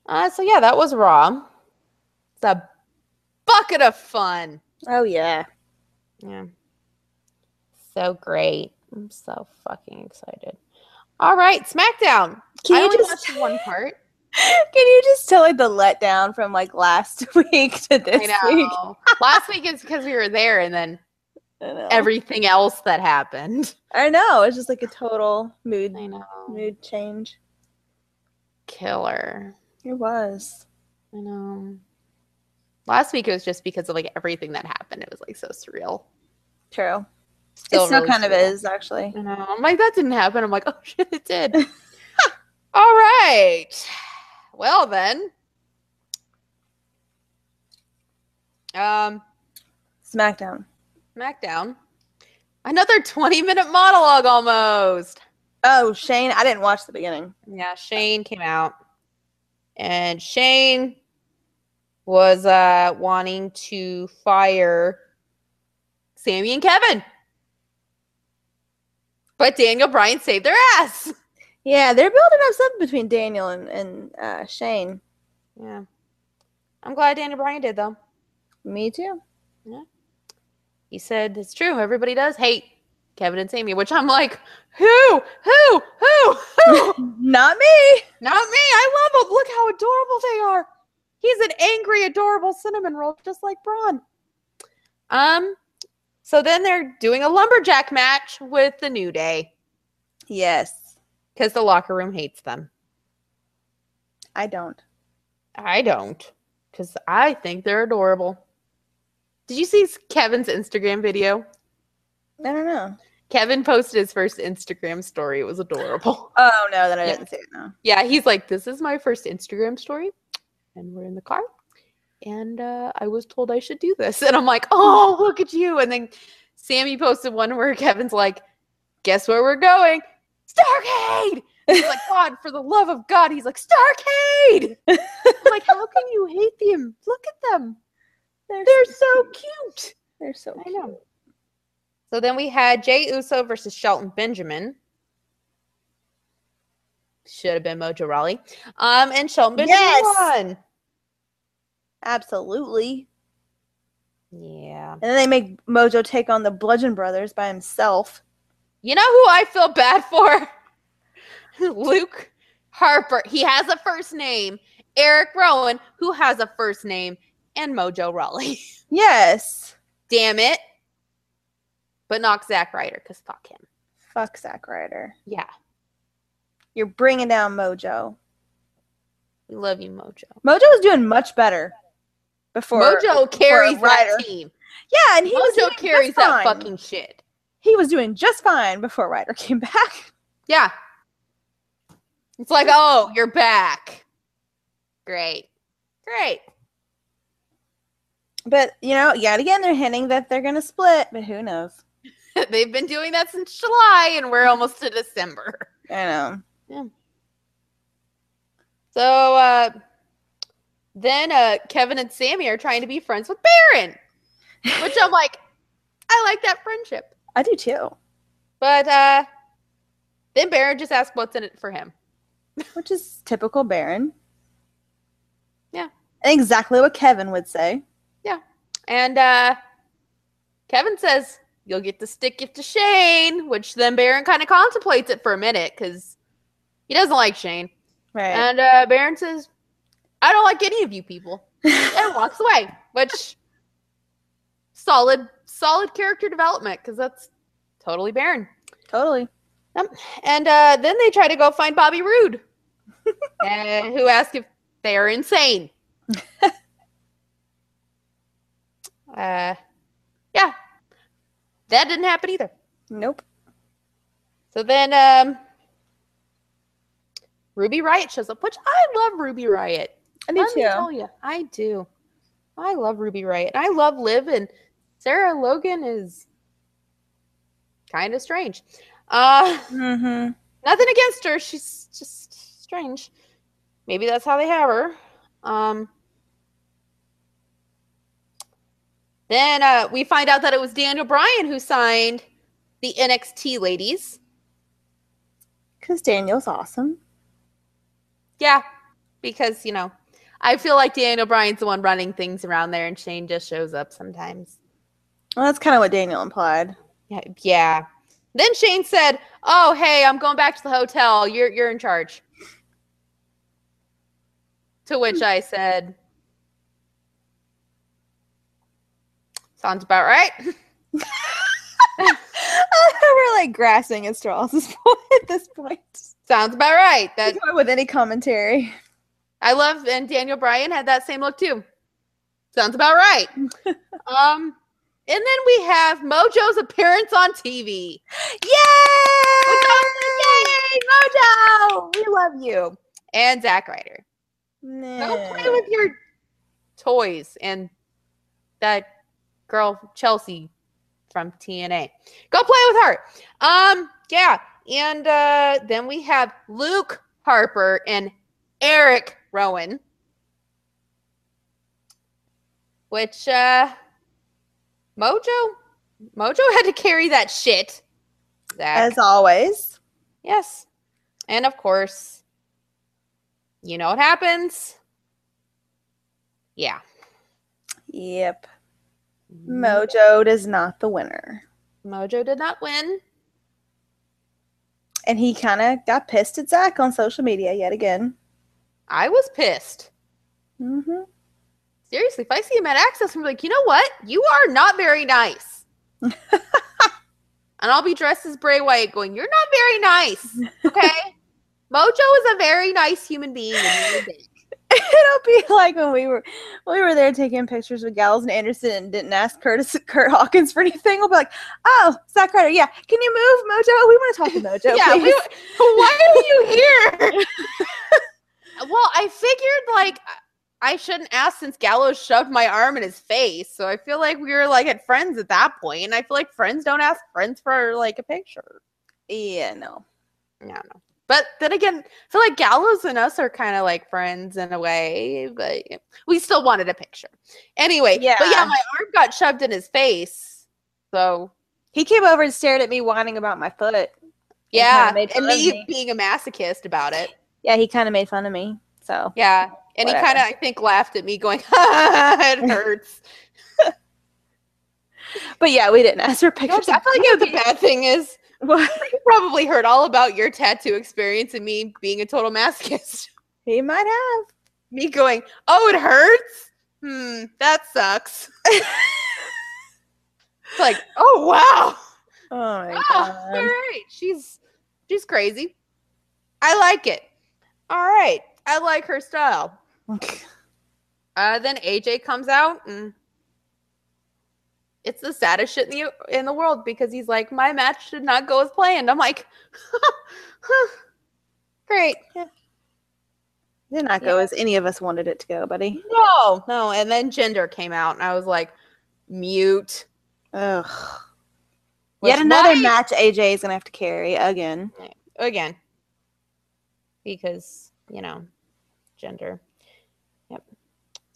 Speaker 1: Uh, so yeah, that was Raw. It's a bucket of fun.
Speaker 2: Oh yeah.
Speaker 1: Yeah. So great. I'm so fucking excited. All right, SmackDown.
Speaker 2: Can
Speaker 1: I
Speaker 2: you
Speaker 1: only
Speaker 2: just
Speaker 1: watched one part.
Speaker 2: Can you just tell like the letdown from like last week to this week?
Speaker 1: Last week is because we were there, and then everything else that happened.
Speaker 2: I know. It's just like a total mood mood change.
Speaker 1: Killer.
Speaker 2: It was.
Speaker 1: I know. Last week it was just because of like everything that happened. It was like so surreal.
Speaker 2: True.
Speaker 1: Still
Speaker 2: it still
Speaker 1: really
Speaker 2: kind of is actually.
Speaker 1: I know. I'm like, that didn't happen. I'm like, oh shit, it did. All right. Well then. Um,
Speaker 2: SmackDown.
Speaker 1: SmackDown. Another 20 minute monologue almost.
Speaker 2: Oh, Shane. I didn't watch the beginning.
Speaker 1: Yeah, Shane came out. And Shane was uh wanting to fire Sammy and Kevin. But Daniel Bryan saved their ass.
Speaker 2: Yeah, they're building up something between Daniel and, and uh, Shane.
Speaker 1: Yeah. I'm glad Daniel Bryan did though.
Speaker 2: Me too. Yeah.
Speaker 1: He said it's true. Everybody does hate Kevin and Sammy, which I'm like, who? Who? Who? Who?
Speaker 2: Not me.
Speaker 1: Not me. I love them. Look how adorable they are. He's an angry, adorable cinnamon roll, just like Braun. Um, so then they're doing a lumberjack match with the New Day
Speaker 2: Yes.
Speaker 1: Because the locker room hates them.
Speaker 2: I don't.
Speaker 1: I don't, because I think they're adorable. Did you see Kevin's Instagram video?
Speaker 2: I don't know.
Speaker 1: Kevin posted his first Instagram story. It was adorable.
Speaker 2: Oh no, then I
Speaker 1: Yeah.
Speaker 2: didn't see it. No.
Speaker 1: Yeah, he's like, this is my first Instagram story, and we're in the car, and uh, I was told I should do this, and I'm like, oh, look at you. And then Sammy posted one where Kevin's like, guess where we're going? Starcade. He's like, God, for the love of God, he's like, Starcade. I'm like, how can you hate them? Look at them.
Speaker 2: They're,
Speaker 1: They're so cute.
Speaker 2: they're so
Speaker 1: I
Speaker 2: cute.
Speaker 1: know. So then we had Jey Uso versus Shelton Benjamin. Should have been Mojo Rawley. Um, and Shelton Benjamin
Speaker 2: Yes!
Speaker 1: won.
Speaker 2: Absolutely.
Speaker 1: Yeah.
Speaker 2: And then they make Mojo take on the Bludgeon Brothers by himself.
Speaker 1: You know who I feel bad for? Luke Harper. He has a first name. Eric Rowan, who has a first name, and Mojo Rawley.
Speaker 2: Yes.
Speaker 1: Damn it. But not Zack Ryder, because fuck him.
Speaker 2: Fuck Zack Ryder.
Speaker 1: Yeah.
Speaker 2: You're bringing down Mojo.
Speaker 1: We love you, Mojo.
Speaker 2: Mojo was doing much better before.
Speaker 1: Mojo carries that
Speaker 2: Ryder.
Speaker 1: team.
Speaker 2: Yeah, and he was
Speaker 1: Mojo carries that fucking shit.
Speaker 2: He was doing just fine before Ryder came back.
Speaker 1: Yeah. It's like, oh, you're back. Great. Great.
Speaker 2: But you know, yet again, they're hinting that they're gonna split. But who knows?
Speaker 1: They've been doing that since July and we're almost to December.
Speaker 2: I know.
Speaker 1: So uh then uh Kevin and Sammy are trying to be friends with Baron. Which I'm like, I like that friendship.
Speaker 2: I do too.
Speaker 1: But uh then Baron just asks what's in it for him.
Speaker 2: Which is typical Baron.
Speaker 1: Yeah.
Speaker 2: And exactly what Kevin would say. Yeah.
Speaker 1: And uh Kevin says, You'll get to stick it to Shane, which then Baron kind of contemplates it for a minute because he doesn't like Shane.
Speaker 2: Right.
Speaker 1: And uh Baron says, I don't like any of you people. And walks away. Which solid, solid character development, because that's totally Baron.
Speaker 2: totally.
Speaker 1: And uh then they try to go find Bobby Roode. and who ask if they are insane. uh yeah. That didn't happen either.
Speaker 2: Nope.
Speaker 1: So then um Ruby Riott shows up, which I love Ruby Riott.
Speaker 2: I do
Speaker 1: Let me tell you, I do. I love Ruby Riott. I love Liv and Sarah Logan is kind of strange. Uh
Speaker 2: Mm-hmm.
Speaker 1: nothing against her. She's just strange. Maybe that's how they have her. Um then uh, we find out that it was Daniel Bryan who signed the NXT ladies.
Speaker 2: Because Daniel's awesome.
Speaker 1: Yeah, because you know, I feel like Daniel Bryan's the one running things around there, and Shane just shows up sometimes.
Speaker 2: Well, that's kind of what Daniel implied.
Speaker 1: Yeah, yeah. Then Shane said, "Oh, hey, I'm going back to the hotel. You're you're in charge." To which I said, "Sounds about right."
Speaker 2: We're like grasping at straws at this point- at this point.
Speaker 1: Sounds about right. That
Speaker 2: With any commentary.
Speaker 1: I love, and Daniel Bryan had that same look too. Sounds about right. um, and then we have Mojo's appearance on TV.
Speaker 2: Yay!
Speaker 1: Yay, Mojo! We love you. And Zack Ryder. Go play with your toys and that girl Chelsea from TNA. Go play with her. Um, yeah. And uh then we have Luke Harper and Eric Rowan. Which uh Mojo Mojo had to carry that shit. Zach.
Speaker 2: As always.
Speaker 1: Yes. And of course, you know what happens? Yeah.
Speaker 2: Yep. Mojo is not the winner.
Speaker 1: Mojo did not win.
Speaker 2: And he kind of got pissed at Zach on social media yet again.
Speaker 1: I was pissed.
Speaker 2: Mm-hmm.
Speaker 1: Seriously, if I see him at Axxess, I'm like, you know what? You are not very nice. and I'll be dressed as Bray Wyatt going, You're not very nice. Okay? Mojo is a very nice human being. and you're a dick."
Speaker 2: It'll be like when we were when we were there taking pictures with Gallows and Anderson and didn't ask Curtis Curt Hawkins for anything. We'll be like, "Oh, Zack Ryder, yeah, can you move, Mojo? We want to talk to Mojo,
Speaker 1: yeah, we, why are you here? well, I figured like I shouldn't ask since Gallows shoved my arm in his face. So I feel like we were like at friends at that point, and I feel like friends don't ask friends for like a picture.
Speaker 2: yeah, no.
Speaker 1: No, no. But then again, I feel like Gallows and us are kind of like friends in a way, but we still wanted a picture. Anyway, yeah. but yeah, my arm got shoved in his face. So
Speaker 2: He came over and stared at me, whining about my foot.
Speaker 1: yeah,
Speaker 2: made
Speaker 1: and me,
Speaker 2: me.
Speaker 1: being a masochist about it.
Speaker 2: Yeah, he kind of made fun of me. So
Speaker 1: Yeah. And he kind of, I think, laughed at me, going, it hurts.
Speaker 2: But yeah, we didn't ask for pictures.
Speaker 1: I feel like the bad thing is,
Speaker 2: What?
Speaker 1: you probably heard all about your tattoo experience and me being a total masochist.
Speaker 2: he might have.
Speaker 1: me going, oh, it hurts? Hmm, that sucks. it's like, oh, wow.
Speaker 2: Oh my
Speaker 1: Oh, all
Speaker 2: god.
Speaker 1: right. She's she's crazy. I like it. All right. I like her style. Uh, then AJ comes out and it's the saddest shit in the in the world because he's like, my match did not go as planned. I'm like, great.
Speaker 2: Did not go as any of us wanted it to go, buddy.
Speaker 1: No, no. And then Jinder came out, and I was like, mute.
Speaker 2: Ugh. Yet another match AJ is gonna have to carry again.
Speaker 1: again because you know Jinder.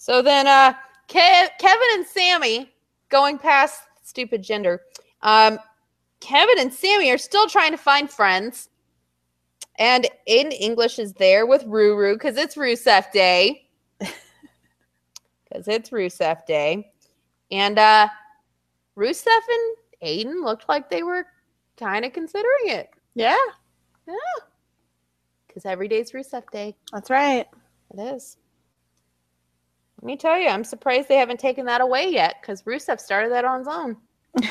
Speaker 1: So then, uh, Ke- Kevin and Sammy going past stupid Jinder. Um, Kevin and Sammy are still trying to find friends. And Aiden English is there with Ruru because it's Rusev Day. Because it's Rusev Day. And uh Rusev and Aiden looked like they were kind of considering it.
Speaker 2: Yeah,
Speaker 1: Yeah. Because every day's Rusev Day.
Speaker 2: that's right.
Speaker 1: It is. Let me tell you, I'm surprised they haven't taken that away yet because Rusev started that on his own.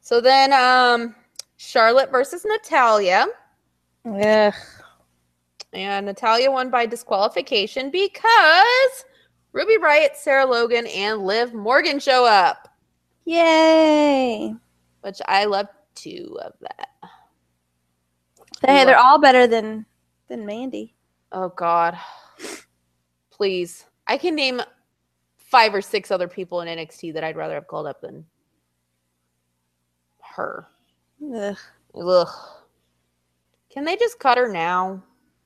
Speaker 1: so then, um, Charlotte versus Natalya.
Speaker 2: Ugh.
Speaker 1: And Natalya won by disqualification because Ruby Riott, Sarah Logan, and Liv Morgan show up,
Speaker 2: Yay.
Speaker 1: which I love two of that.
Speaker 2: Hey, they're all better than than Mandy.
Speaker 1: Oh God. Please. I can name five or six other people in NXT that I'd rather have called up than her.
Speaker 2: Ugh.
Speaker 1: Ugh. Can they just cut her now?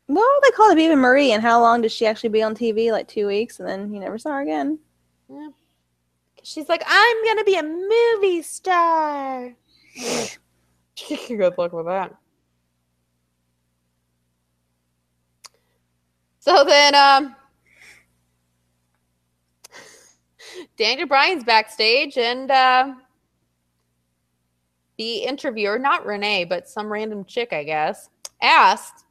Speaker 2: Well, they called up Eva Marie, and how long does she actually be on TV? Like two weeks, and then you never saw her again.
Speaker 1: Yeah. She's like, I'm gonna be a movie star. Good luck with that. So then, um, Daniel Bryan's backstage, and uh, the interviewer, not Renee, but some random chick, I guess, asked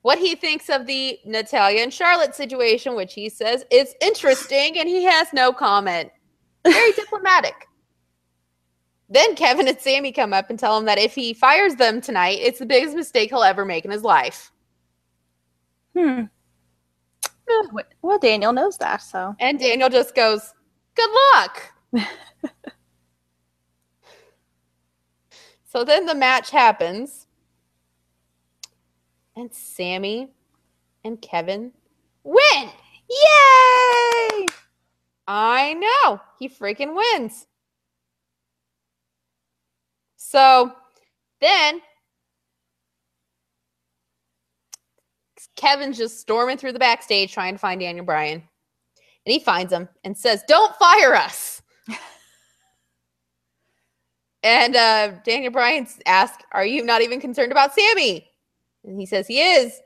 Speaker 1: what he thinks of the Natalya and Charlotte situation, which he says is interesting, and he has no comment. Very diplomatic. Then Kevin and Sammy come up and tell him that if he fires them tonight, it's the biggest mistake he'll ever make in his life.
Speaker 2: Hmm. Well, Daniel knows that, so
Speaker 1: And Daniel just goes, Good luck. so then the match happens. And Sammy and Kevin win.
Speaker 2: yay!
Speaker 1: I know. He freaking wins. So then Kevin's just storming through the backstage trying to find Daniel Bryan. And he finds him and says, Don't fire us. and uh, Daniel Bryan asks, Are you not even concerned about Sammy? And he says he is.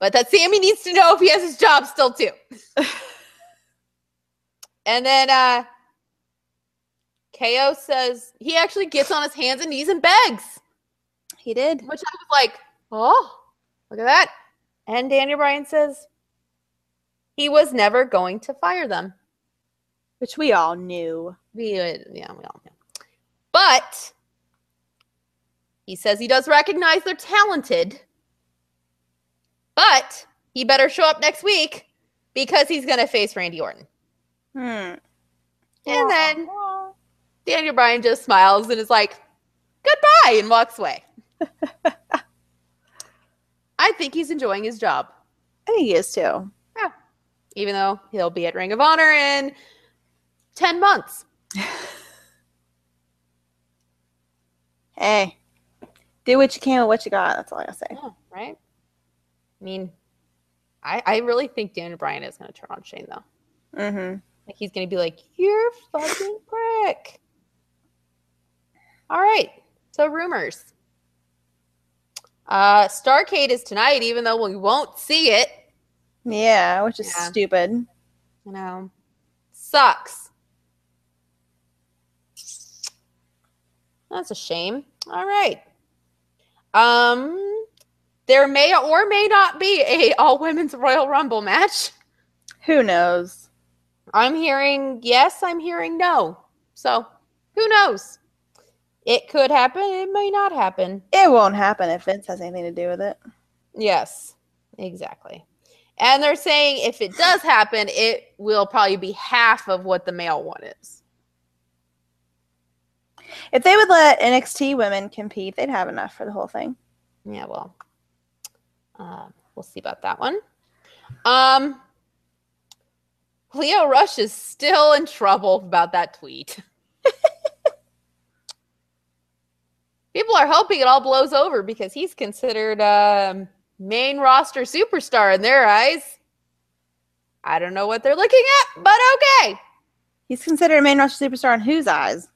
Speaker 1: But that Sammy needs to know if he has his job still, too. And then uh KO says he actually gets on his hands and knees and begs,
Speaker 2: He did.
Speaker 1: which I was like, oh, look at that. And Daniel Bryan says he was never going to fire them.
Speaker 2: Which we all knew.
Speaker 1: We, uh, yeah, we all know. But he says he does recognize they're talented, but he better show up next week because he's going to face Randy Orton.
Speaker 2: Hmm.
Speaker 1: And then Daniel Bryan just smiles and is like, goodbye, and walks away. I think he's enjoying his job,
Speaker 2: I think he is too. Yeah.
Speaker 1: Even though he'll be at Ring of Honor in 10 months.
Speaker 2: Hey, do what you can with what you got. That's all I gotta say.
Speaker 1: Yeah, right? I mean, I, I really think Daniel Bryan is going to turn on Shane, though.
Speaker 2: Mm-hmm.
Speaker 1: Like, he's going to be like, you're a fucking prick. All right. So, rumors. Uh, Starcade is tonight, even though we won't see it.
Speaker 2: Yeah, which is
Speaker 1: Yeah.
Speaker 2: stupid.
Speaker 1: You know, sucks. That's a shame. All right. Um, there may or may not be a all women's Royal Rumble match.
Speaker 2: Who knows?
Speaker 1: I'm hearing yes. I'm hearing no. So who knows? It could happen. It may not happen.
Speaker 2: It won't happen if Vince has anything to do with it.
Speaker 1: Yes, exactly. And they're saying if it does happen, it will probably be half of what the male one is.
Speaker 2: If they would let NXT women compete, they'd have enough for the whole thing.
Speaker 1: Yeah, well, uh, we'll see about that one. Um, Lio Rush is still in trouble about that tweet. People are hoping it all blows over because he's considered a main roster superstar in their eyes. I don't know what they're looking at, but okay.
Speaker 2: He's considered a main roster superstar in whose eyes?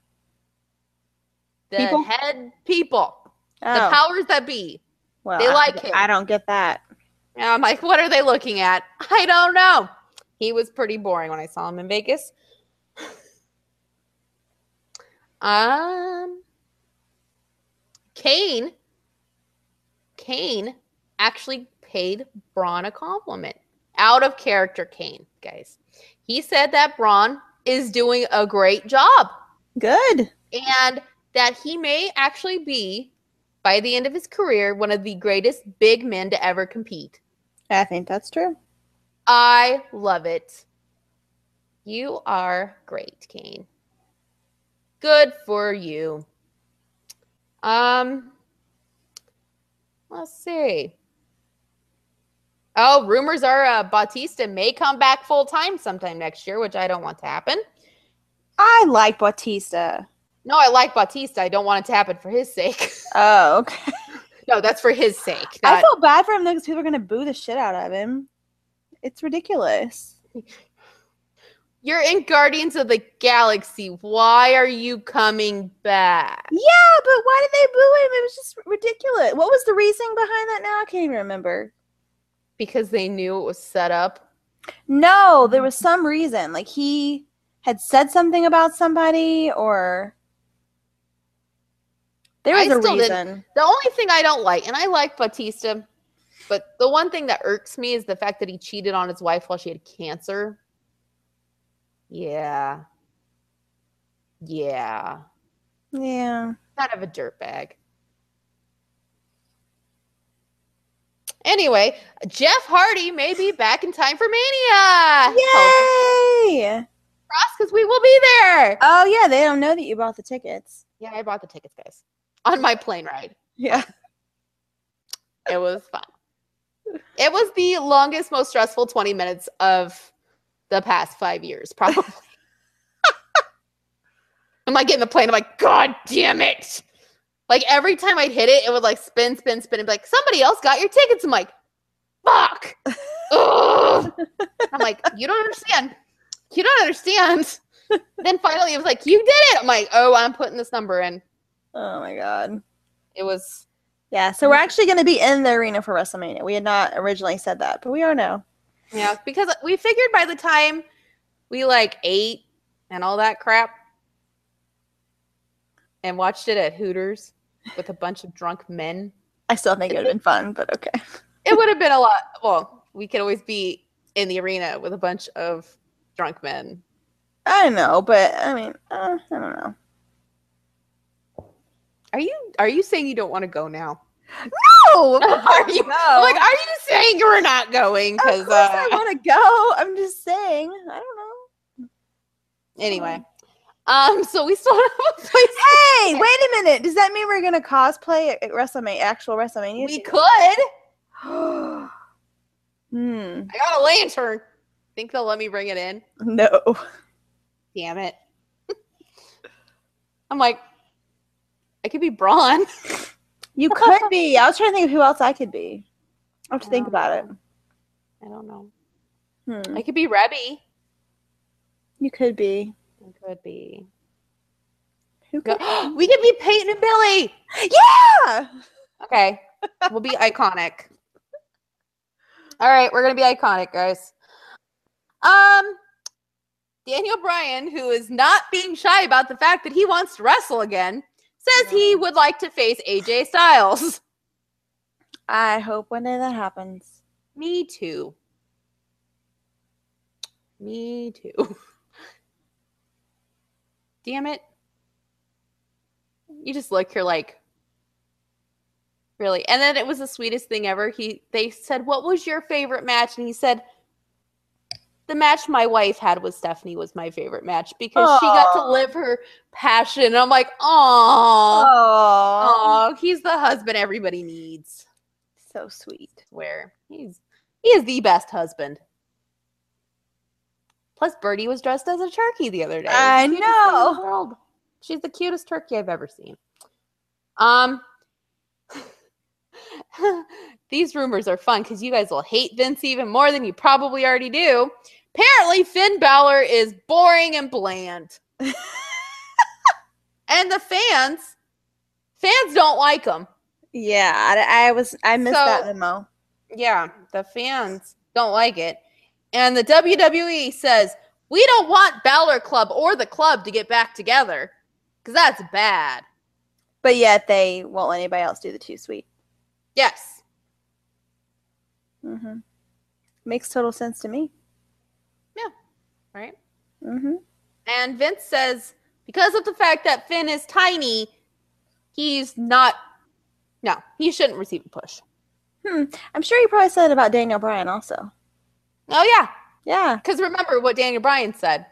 Speaker 1: The
Speaker 2: People?
Speaker 1: head people, the
Speaker 2: Oh,
Speaker 1: powers that be.
Speaker 2: well,
Speaker 1: they
Speaker 2: I-
Speaker 1: like him.
Speaker 2: I don't get that.
Speaker 1: And I'm like, what are they looking at? I don't know. He was pretty boring when I saw him in Vegas. um, Kane, Kane actually paid Braun a compliment. Out of character, Kane, guys. He said that Braun is doing a great job
Speaker 2: Good.
Speaker 1: and that he may actually be, by the end of his career, one of the greatest big men to ever compete.
Speaker 2: I think that's true.
Speaker 1: I love it. You are great, Kane. Good for you. Um Let's see. Oh, rumors are uh, Batista may come back full time sometime next year, which I don't want to happen.
Speaker 2: I like Batista.
Speaker 1: No, I like Batista. I don't want it to happen for his sake.
Speaker 2: Oh, okay.
Speaker 1: no, that's for his sake.
Speaker 2: I feel bad for him though because people are gonna boo the shit out of him. It's ridiculous.
Speaker 1: You're in Guardians of the Galaxy. Why are you coming back?
Speaker 2: Yeah, but why did they boo him? It was just ridiculous. What was the reasoning behind that? Now I can't even remember.
Speaker 1: Because they knew it was set up.
Speaker 2: No, there was some reason. Like he had said something about somebody, or there was a
Speaker 1: still didn't-
Speaker 2: reason.
Speaker 1: The only thing I don't like, and I like Batista, but the one thing that irks me is the fact that he cheated on his wife while she had cancer. Yeah. Yeah.
Speaker 2: Yeah.
Speaker 1: Kind of a dirtbag. Anyway, Jeff Hardy may be back in time for Mania.
Speaker 2: Yay!
Speaker 1: because we will be there.
Speaker 2: Oh yeah, they don't know that you bought the tickets.
Speaker 1: Yeah, I bought the tickets, guys, on my plane ride.
Speaker 2: Yeah.
Speaker 1: It was fun. It was the longest, most stressful 20 minutes of the past five years, probably. I'm like getting the plane. I'm like, God damn it. Like every time I'd hit it, it would like spin, spin, spin, and be like, somebody else got your tickets. I'm like, fuck. Ugh. I'm like, you don't understand. You don't understand. then finally it was like, you did it. I'm like, oh, I'm putting this number in.
Speaker 2: Oh my god.
Speaker 1: It was
Speaker 2: Yeah, so we're actually going to be in the arena for WrestleMania. We had not originally said that, but we are now.
Speaker 1: Yeah, because we figured by the time we like ate and all that crap and watched it at Hooters with a bunch of drunk men,
Speaker 2: I still think it would have been fun, but okay.
Speaker 1: it would have been a lot. Well, we could always be in the arena with a bunch of drunk men.
Speaker 2: I know, but I mean, uh, I don't know.
Speaker 1: Are you are you saying you don't want to go now?
Speaker 2: No,
Speaker 1: Are you-
Speaker 2: no.
Speaker 1: Like, are you saying you're not going? Because
Speaker 2: course I
Speaker 1: uh,
Speaker 2: want to go. I'm just saying. I don't know.
Speaker 1: anyway, um, so we still have a place.
Speaker 2: Hey, wait a minute. Does that mean we're gonna cosplay at WrestleMania, actual WrestleMania?
Speaker 1: We could.
Speaker 2: could. hmm.
Speaker 1: I got a lantern. Think they'll let me bring it in?
Speaker 2: No.
Speaker 1: Damn it. I'm like, I could be Braun.
Speaker 2: You could be. I was trying to think of who else I could be. I have to think
Speaker 1: I
Speaker 2: about it.
Speaker 1: I don't know.
Speaker 2: Hmm.
Speaker 1: I could be Rebby.
Speaker 2: You could be.
Speaker 1: You could be.
Speaker 2: Who
Speaker 1: Go-
Speaker 2: could?
Speaker 1: we could be Peyton and Billie.
Speaker 2: yeah.
Speaker 1: Okay. We'll be iconic. All right, we're gonna be iconic, guys. Um Daniel Bryan, who is not being shy about the fact that he wants to wrestle again, says he would like to face AJ Styles.
Speaker 2: I hope one day that happens.
Speaker 1: Me too. Me too. Damn it. You just look, you're like, really? And then it was the sweetest thing ever. He they said, What was your favorite match? And he said, The match my wife had with Stephanie was my favorite match because she got to live her passion. And I'm like, oh, he's the husband everybody needs
Speaker 2: so sweet.
Speaker 1: where he's he is the best husband. Plus, Birdie was dressed as a turkey the other day.
Speaker 2: I
Speaker 1: Cutest thing the
Speaker 2: know.
Speaker 1: world. She's the cutest turkey I've ever seen. Um, these rumors are fun because you guys will hate Vince even more than you probably already do. Apparently, Finn Balor is boring and bland, and the fans, fans don't like him.
Speaker 2: Yeah, I, I was. I missed that
Speaker 1: So-
Speaker 2: memo.
Speaker 1: Yeah, the fans don't like it. And the WWE says, we don't want Balor Club or the club to get back together because that's bad.
Speaker 2: But yet they won't let anybody else do the Too Sweet.
Speaker 1: Yes.
Speaker 2: Mm-hmm. Makes total sense to me.
Speaker 1: Right.
Speaker 2: Mm-hmm.
Speaker 1: And Vince says, because of the fact that Finn is tiny, he's not, no, he shouldn't receive a push. Hmm.
Speaker 2: I'm sure you probably said it about Daniel Bryan also.
Speaker 1: Oh, yeah.
Speaker 2: Yeah.
Speaker 1: Because remember what Daniel Bryan said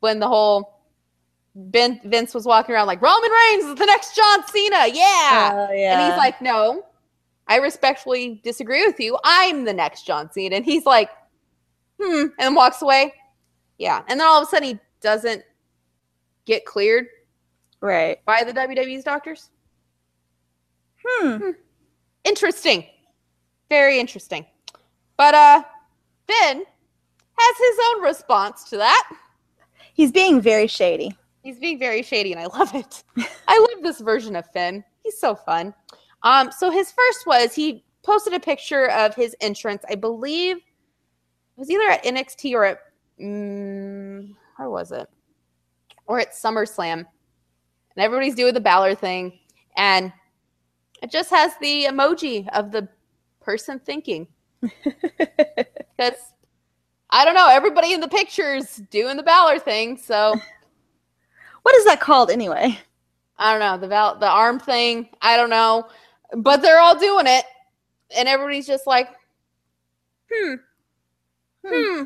Speaker 1: when the whole Ben, Vince was walking around like Roman Reigns is the next John Cena. Yeah.
Speaker 2: Oh, yeah.
Speaker 1: And he's like, no, I respectfully disagree with you. I'm the next John Cena. And he's like, hmm, and walks away. Yeah. And then all of a sudden he doesn't get cleared
Speaker 2: right.
Speaker 1: by the WWE's doctors.
Speaker 2: Hmm.
Speaker 1: Interesting. Very interesting. But uh Ben has his own response to that.
Speaker 2: He's being very shady.
Speaker 1: He's being very shady and I love it. I love this version of Finn. He's so fun. Um so his first was he posted a picture of his entrance. I believe was either at NXT or at mm, where was it? Or at SummerSlam. And everybody's doing the Balor thing and it just has the emoji of the person thinking. Because I don't know, everybody in the picture's doing the Balor thing, so
Speaker 2: what is that called anyway?
Speaker 1: I don't know the val- the arm thing. I don't know, but they're all doing it, and everybody's just like, hmm, hmm,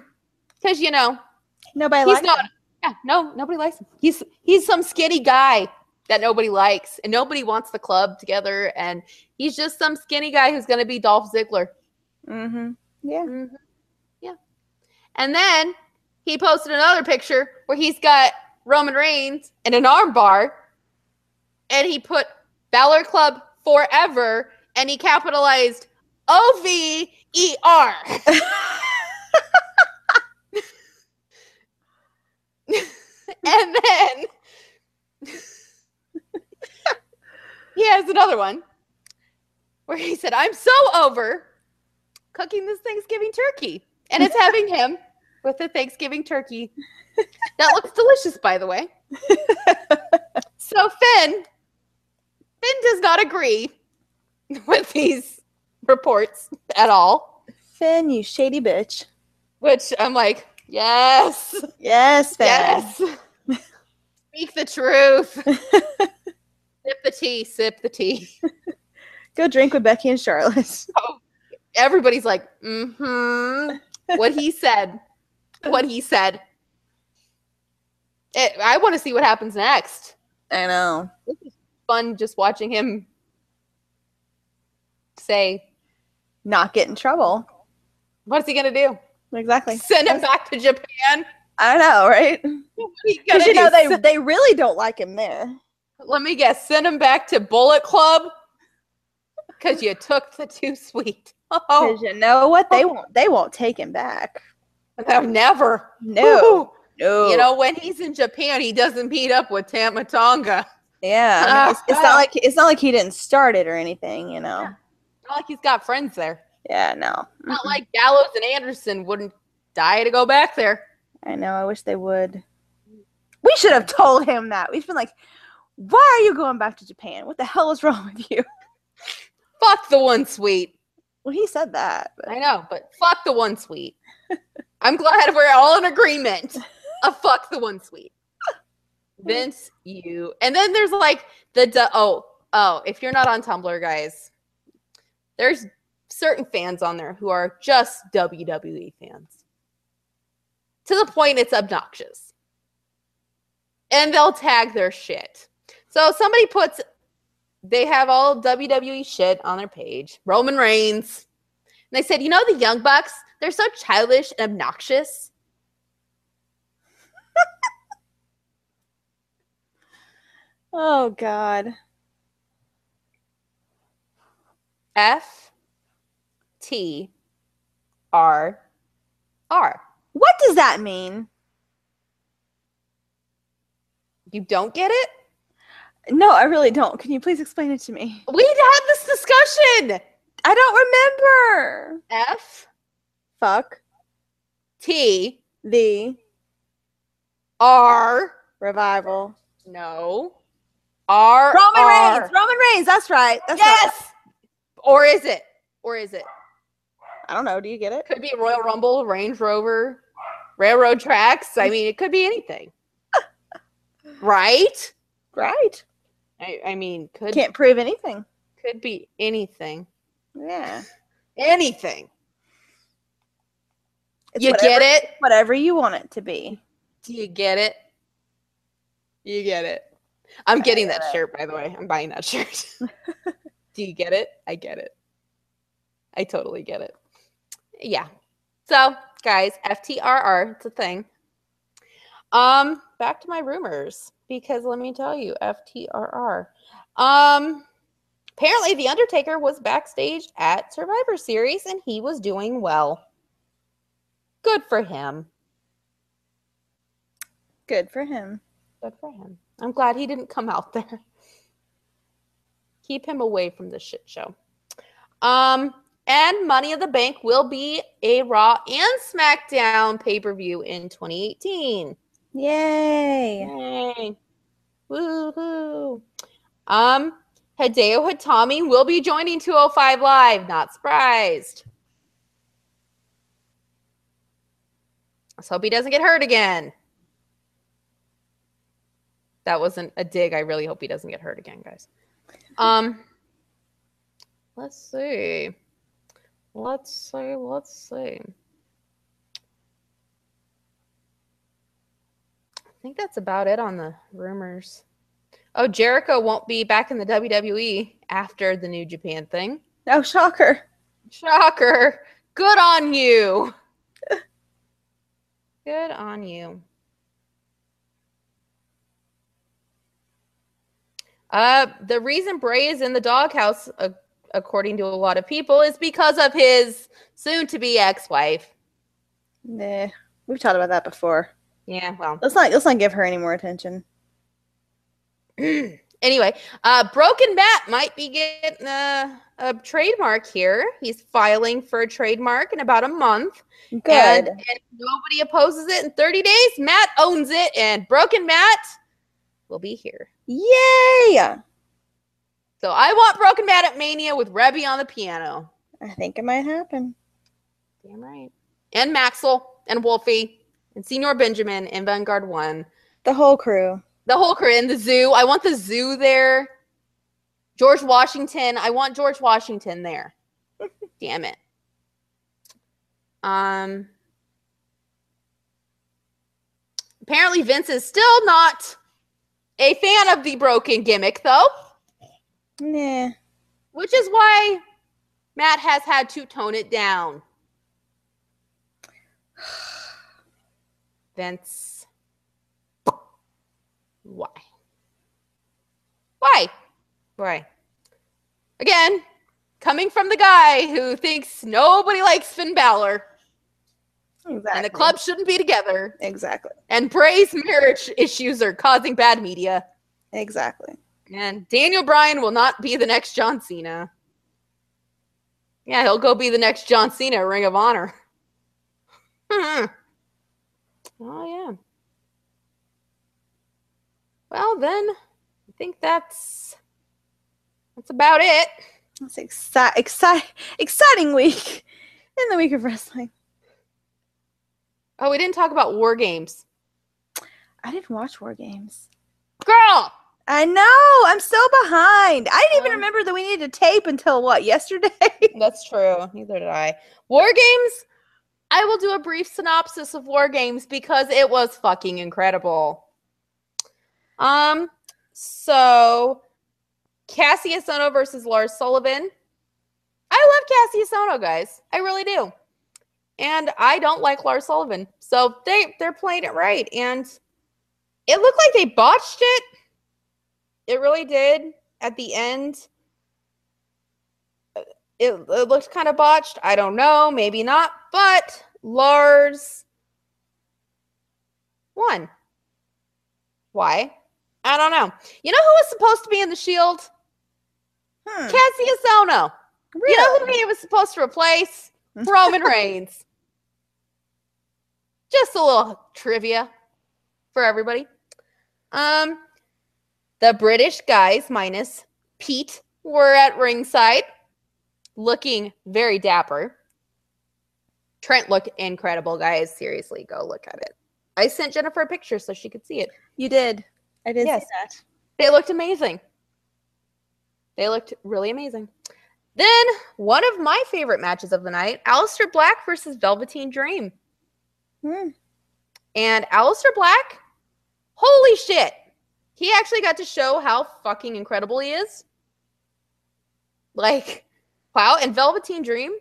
Speaker 1: because you know
Speaker 2: Nobody
Speaker 1: he's
Speaker 2: likes
Speaker 1: not.
Speaker 2: him.
Speaker 1: Yeah, no, nobody likes him. He's he's some skinny guy that nobody likes, and nobody wants the club together, and he's just some skinny guy who's gonna be Dolph Ziggler.
Speaker 2: Mm-hmm. Yeah.
Speaker 1: Mhm. Yeah. And then he posted another picture where he's got Roman Reigns in an arm bar and he put Balor Club forever and he capitalized O V E R. And then he has another one where he said, I'm so over cooking this Thanksgiving turkey. And it's having him with the Thanksgiving turkey. That looks delicious, by the way. So Finn, Finn does not agree with these reports at all.
Speaker 2: Finn, you shady bitch.
Speaker 1: Which I'm like, yes,
Speaker 2: Yes,
Speaker 1: yes. Speak the truth. sip the tea, sip the tea.
Speaker 2: Go drink with Becky and Charlotte.
Speaker 1: Everybody's like, mm-hmm. What he said. What he said. It, I want to see what happens next.
Speaker 2: I know.
Speaker 1: This is fun just watching him say,
Speaker 2: Not get in trouble.
Speaker 1: what's he gonna do?
Speaker 2: Exactly.
Speaker 1: Send him back to Japan?
Speaker 2: I know, right? Because you know they they really don't like him there.
Speaker 1: Let me guess. Send him back to Bullet Club because you took the too sweet. Oh,
Speaker 2: Because you know what? They oh. won't they won't take him back.
Speaker 1: no, never.
Speaker 2: No.
Speaker 1: Ooh.
Speaker 2: No.
Speaker 1: You know, when he's in Japan, he doesn't meet up with Tama Tonga.
Speaker 2: Yeah. I mean, it's, it's not ah. like it's not like he didn't start it or anything, you know.
Speaker 1: Not like he's got friends there.
Speaker 2: Yeah, no.
Speaker 1: Not like Gallows and Anderson wouldn't die to go back there.
Speaker 2: I know. I wish they would. We should have told him that. We've been like, why are you going back to Japan? What the hell is wrong with you?
Speaker 1: Fuck the one sweet.
Speaker 2: Well, he said that. But
Speaker 1: I know, but fuck the one sweet. I'm glad we're all in agreement of fuck the one sweet. Vince, you. And then there's like the du- oh, oh, if you're not on Tumblr, guys, there's certain fans on there who are just WWE fans. To the point it's obnoxious. And they'll tag their shit. So somebody puts they have all WWE shit on their page. Roman Reigns. And they said, you know, the Young Bucks, they're so childish and obnoxious.
Speaker 2: oh god.
Speaker 1: F T R R.
Speaker 2: What does that mean?
Speaker 1: You don't get it?
Speaker 2: No, I really don't. Can you please explain it to me?
Speaker 1: We had this discussion.
Speaker 2: I don't remember.
Speaker 1: F
Speaker 2: Fuck
Speaker 1: T
Speaker 2: the
Speaker 1: R.
Speaker 2: revival.
Speaker 1: No. R.
Speaker 2: Roman
Speaker 1: R.
Speaker 2: Reigns. Roman Reigns. That's right. That's right.
Speaker 1: Yes. Or is it? Or is it?
Speaker 2: I don't know. Do you get it?
Speaker 1: Could be Royal Rumble, Range Rover, Railroad Tracks. I mean, it could be anything. right?
Speaker 2: Right.
Speaker 1: I, I mean, could
Speaker 2: Can't prove anything.
Speaker 1: could be anything.
Speaker 2: Yeah.
Speaker 1: Anything.
Speaker 2: It's
Speaker 1: you
Speaker 2: whatever,
Speaker 1: get it?
Speaker 2: Whatever you want it to be.
Speaker 1: Do you get it? You get it. I'm
Speaker 2: I
Speaker 1: getting
Speaker 2: get
Speaker 1: that
Speaker 2: it.
Speaker 1: shirt, by the way. I'm buying that shirt. Do you get it? I get it. I totally get it. Yeah. So, guys, FTRR, it's a thing. Um, back to my rumors because let me tell you, FTRR. Um, apparently the Undertaker was backstage at Survivor Series and he was doing well. Good for him.
Speaker 2: Good for him.
Speaker 1: Good for him. I'm glad he didn't come out there. Keep him away from the shit show. Um, and Money in the Bank will be a Raw and SmackDown pay per view in 2018.
Speaker 2: Yay.
Speaker 1: Yay! Woohoo! Um, Hideo Itami will be joining 205 Live. Not surprised. Let's hope he doesn't get hurt again. That wasn't a dig. I really hope he doesn't get hurt again, guys. Um, let's see. Let's see. Let's see. I think that's about it on the rumors. Oh, Jericho won't be back in the WWE after the New Japan thing.
Speaker 2: Oh, shocker.
Speaker 1: Shocker. Good on you. Good on you. Uh, the reason Bray is in the doghouse, uh, according to a lot of people, is because of his soon-to-be ex-wife.
Speaker 2: Nah. We've talked about that before.
Speaker 1: Yeah, well,
Speaker 2: Let's not let's not give her any more attention.
Speaker 1: anyway, uh, Broken Matt might be getting a, a trademark here. He's filing for a trademark in about a month.
Speaker 2: Good.
Speaker 1: And, and nobody opposes it in 30 days. Matt owns it, and Broken Matt will be here.
Speaker 2: Yay!
Speaker 1: So I want Broken Matt at Mania with Reby on the piano.
Speaker 2: I think it might happen.
Speaker 1: Damn right. And Maxwell and Wolfie and Señor Benjamin and Vanguard One.
Speaker 2: The whole crew.
Speaker 1: The whole crew in the zoo. I want the zoo there. George Washington. I want George Washington there. Damn it. Um apparently Vince is still not a fan of the broken gimmick though,
Speaker 2: Nah.
Speaker 1: which is why Matt has had to tone it down. Vince. Why? Why? Why? Again, coming from the guy who thinks nobody likes Finn Balor
Speaker 2: Exactly.
Speaker 1: and the club shouldn't be together,
Speaker 2: Exactly.
Speaker 1: and Bray's marriage issues are causing bad media,
Speaker 2: Exactly.
Speaker 1: And Daniel Bryan will not be the next John Cena. Yeah, he'll go be the next John Cena at Ring of Honor. oh, yeah. Well, then, I think that's that's about it.
Speaker 2: That's exci- exci- exciting week in the week of wrestling.
Speaker 1: Oh, we didn't talk about war games.
Speaker 2: I didn't watch War Games.
Speaker 1: Girl!
Speaker 2: I know. I'm so behind. I didn't even
Speaker 1: Um,
Speaker 2: remember that we needed to tape until what yesterday.
Speaker 1: That's true. Neither did I. War games. I will do a brief synopsis of War Games because it was fucking incredible. Um, so Kassius Ohno versus Lars Sullivan. I love Kassius Ohno, guys. I really do. And I don't like Lars Sullivan. So they they're playing it right. And it looked like they botched it. It really did at the end it, it looked kind of botched. I don't know, maybe not, but Lars won. Why? I don't know. You know who was supposed to be in the Shield?
Speaker 2: Hmm.
Speaker 1: Kassius Ohno. You know who he was supposed to replace? Roman Reigns. Just a little trivia for everybody. Um, the British guys minus Pete were at ringside, looking very dapper. Trent looked incredible, guys. Seriously, go look at it. I sent Jennifer a picture so she could see it.
Speaker 2: You did. I did
Speaker 1: Yes.
Speaker 2: see that.
Speaker 1: They looked amazing. They looked really amazing. Then one of my favorite matches of the night, Aleister Black versus Velveteen Dream.
Speaker 2: Hmm.
Speaker 1: And Aleister Black, holy shit. He actually got to show how fucking incredible he is. Like, wow, and Velveteen Dream,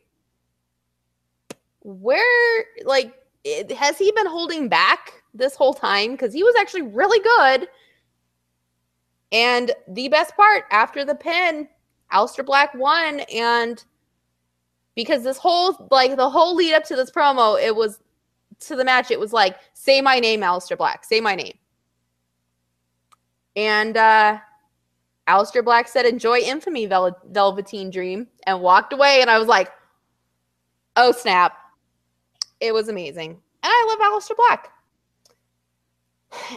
Speaker 1: where, like, it, has he been holding back this whole time? Because he was actually really good. And the best part after the pin, Aleister Black won. And because this whole, like, the whole lead up to this promo, it was to the match, it was like, say my name, Aleister Black, say my name. And uh Aleister Black said, enjoy infamy, Vel- Velveteen Dream, and walked away. And I was like, oh, snap. It was amazing. And I love Aleister Black.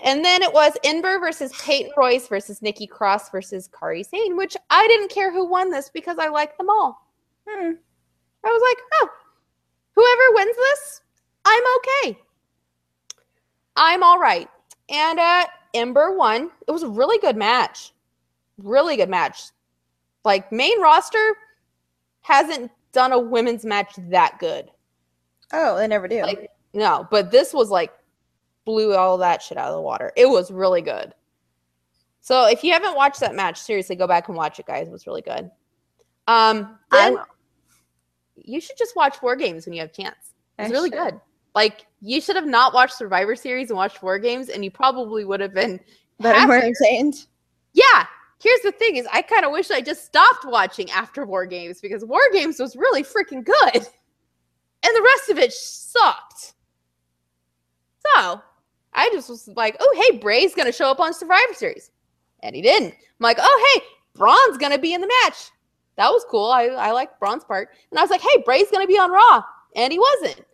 Speaker 1: And then it was Ember versus Peyton Royce versus Nikki Cross versus Kairi Sane, which I didn't care who won this because I like them all.
Speaker 2: Hmm.
Speaker 1: I was like, oh, whoever wins this, I'm okay. I'm all right. And uh, Ember won. It was a really good match. Really good match. Like, main roster hasn't done a women's match that good.
Speaker 2: Oh, they never do.
Speaker 1: Like, no, but this was like blew all that shit out of the water. It was really good. So if you haven't watched that match, seriously, go back and watch it, guys. It was really good. Um,
Speaker 2: I will.
Speaker 1: you should just watch War Games when you have chance. It's
Speaker 2: I
Speaker 1: really
Speaker 2: should.
Speaker 1: good. Like you should have not watched Survivor Series and watched War Games, and you probably would have been
Speaker 2: Better more entertained.
Speaker 1: Yeah. Here's the thing: is I kind of wish I just stopped watching after War Games because War Games was really freaking good, and the rest of it sucked. So I just was like, "Oh, hey, Bray's gonna show up on Survivor Series," and he didn't. I'm like, "Oh, hey, Braun's gonna be in the match." That was cool. I I liked Braun's part, and I was like, "Hey, Bray's gonna be on Raw," and he wasn't.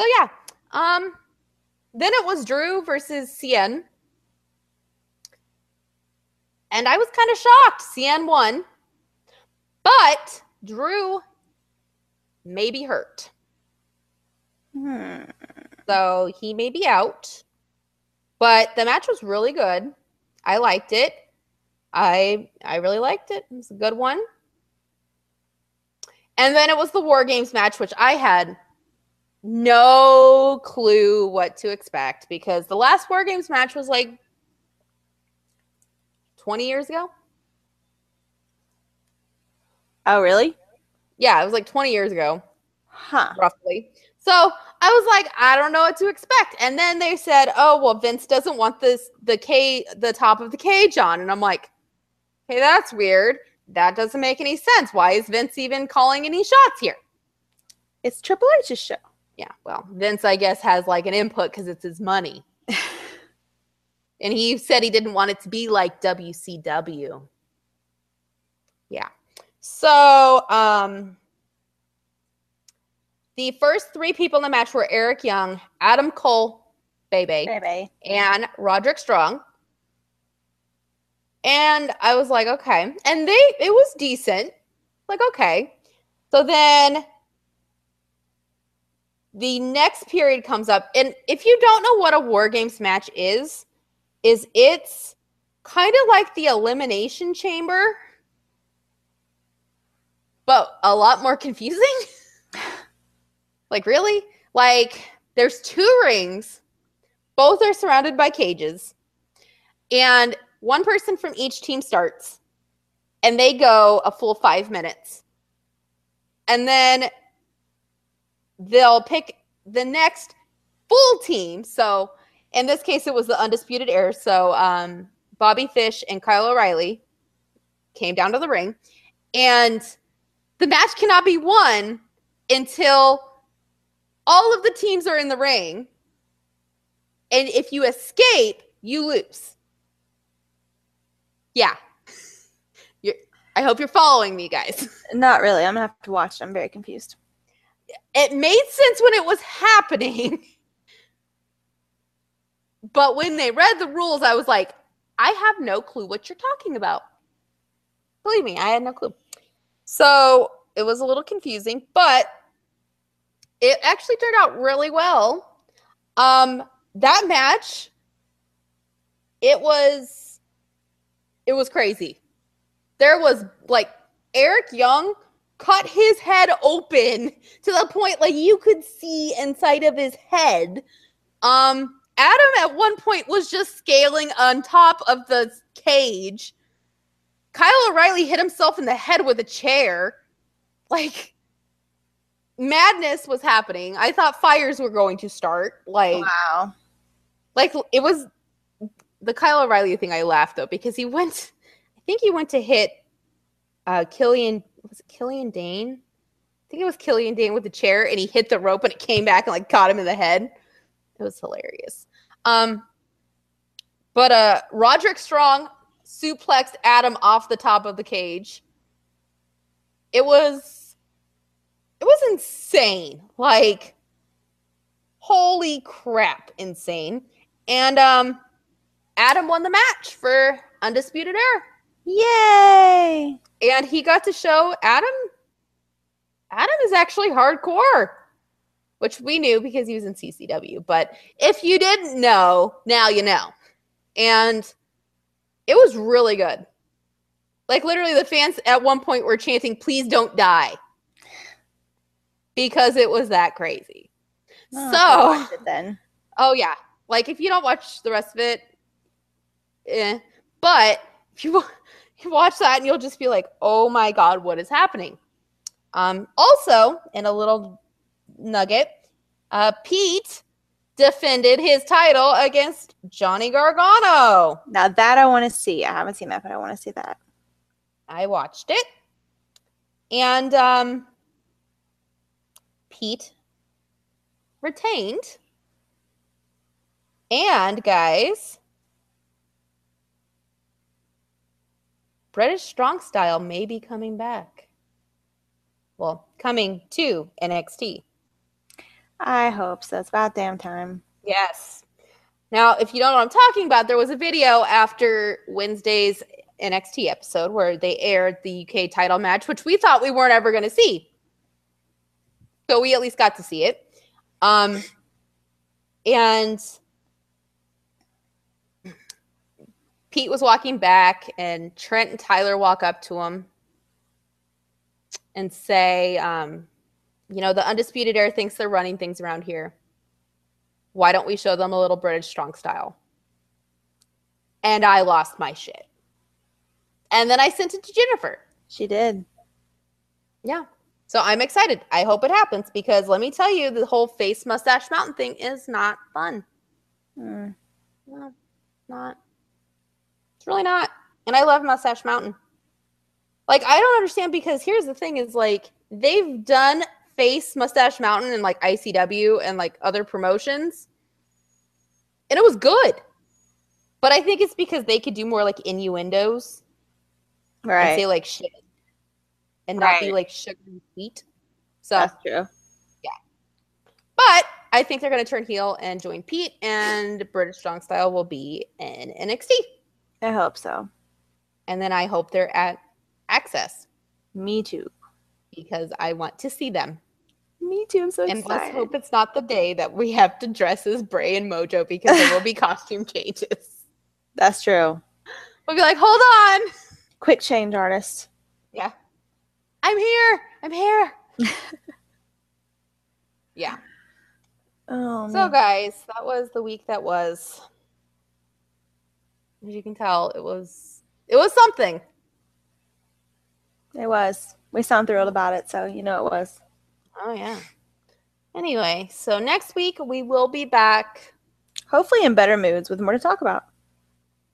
Speaker 1: So yeah. Um. Then it was Drew versus Cien. And I was kind of shocked. Cien won. But Drew may be hurt.
Speaker 2: Hmm.
Speaker 1: So he may be out. But the match was really good. I liked it. I I really liked it. It was a good one. And then it was the War Games match, which I had no clue what to expect because the last War Games match was like 20 years ago.
Speaker 2: Oh, really?
Speaker 1: Yeah, it was like 20 years ago,
Speaker 2: Huh.
Speaker 1: roughly. So I was like, I don't know what to expect. And then they said, oh, well, Vince doesn't want this, the K, the top of the cage on. And I'm like, hey, that's weird. That doesn't make any sense. Why is Vince even calling any shots here?
Speaker 2: It's Triple H's show.
Speaker 1: Yeah, well, Vince, I guess, has like an input because it's his money. and he said he didn't want it to be like WCW. Yeah. So, um, the first three people in the match were Eric Young, Adam Cole, Bebe,
Speaker 2: Baby.
Speaker 1: and Roderick Strong. And I was like, okay. And they, it was decent. Like, okay. So then the next period comes up. And if you don't know what a War Games match is, is it's kind of like the Elimination Chamber, but a lot more confusing. like, really? Like, there's two rings, both are surrounded by cages, and one person from each team starts, and they go a full five minutes. And then they'll pick the next full team. So in this case, it was the Undisputed Era. So um, Bobby Fish and Kyle O'Reilly came down to the ring, and the match cannot be won until all of the teams are in the ring. And if you escape, you lose. Yeah. I hope you're following me, guys.
Speaker 2: Not really. I'm gonna have to watch. I'm very confused.
Speaker 1: It made sense when it was happening. But when they read the rules, I was like, I have no clue what you're talking about. Believe me, I had no clue. So it was a little confusing, but it actually turned out really well. Um, that match, it was it was crazy. There was like Eric Young cut his head open to the point like you could see inside of his head um Adam at one point was just scaling on top of the cage. Kyle O'Reilly hit himself in the head with a chair. Like madness was happening. I thought fires were going to start. Like
Speaker 2: Wow.
Speaker 1: like it was the Kyle O'Reilly thing. I laughed though because he went. I think he went to hit uh Killian. Was it Killian Dain? I think it was Killian Dain with the chair, and he hit the rope, and it came back and like caught him in the head. It was hilarious. Um, but uh, Roderick Strong suplexed Adam off the top of the cage. It was, it was insane. Like, holy crap, insane. And um, Adam won the match for Undisputed Era.
Speaker 2: Yay!
Speaker 1: And he got to show Adam Adam is actually hardcore, which we knew because he was in CCW. But if you didn't know, now you know. And it was really good. Like literally the fans at one point were chanting, "Please don't die." Because it was that crazy.
Speaker 2: To
Speaker 1: So-
Speaker 2: then.
Speaker 1: Oh yeah. Like if you don't watch the rest of it, eh. But you, you watch that and you'll just be like, oh my god, what is happening? Um, also, in a little nugget, uh, Pete defended his title against Johnny Gargano.
Speaker 2: Now that I want to see. I haven't seen that, but I want to see that.
Speaker 1: I watched it. And um Pete retained. And guys, British Strong Style may be coming back. Well, coming to NXT.
Speaker 2: I hope so. It's about damn time.
Speaker 1: Yes. Now, if you don't know what I'm talking about, there was a video after Wednesday's NXT episode where they aired the UK title match, which we thought we weren't ever going to see. So we at least got to see it. Um, and Pete was walking back, and Trent and Tyler walk up to him and say, um, you know, the Undisputed Era thinks they're running things around here why don't we show them a little British strong style? And I lost my shit. And then I sent it to Jennifer.
Speaker 2: She did.
Speaker 1: Yeah. So I'm excited. I hope it happens because let me tell you, the whole face mustache mountain thing is not fun.
Speaker 2: Mm.
Speaker 1: No, not. Really not. And I love Mustache Mountain. Like, I don't understand because here's the thing is like, they've done face Mustache Mountain and like ICW and like other promotions. And it was good. But I think it's because they could do more like innuendos and
Speaker 2: Right.
Speaker 1: say like shit and not be like sugar and sweet. So,
Speaker 2: That's true.
Speaker 1: Yeah, but I think they're going to turn heel and join Pete, and British Strong Style will be in NXT.
Speaker 2: I hope so.
Speaker 1: And then I hope they're at Axxess
Speaker 2: Me too.
Speaker 1: because I want to see them.
Speaker 2: Me too. I'm so
Speaker 1: And let's hope it's not the day that we have to dress as Bray and Mojo because there will be costume changes.
Speaker 2: That's true.
Speaker 1: We'll be like, hold on.
Speaker 2: Quick change artist.
Speaker 1: Yeah. I'm here. I'm here. yeah.
Speaker 2: Oh,
Speaker 1: So, guys, that was the week that was. As you can tell, it was it was something.
Speaker 2: it was. We sound thrilled about it, so you know it was.
Speaker 1: Oh yeah. Anyway, so next week we will be back.
Speaker 2: Hopefully in better moods with more to talk about.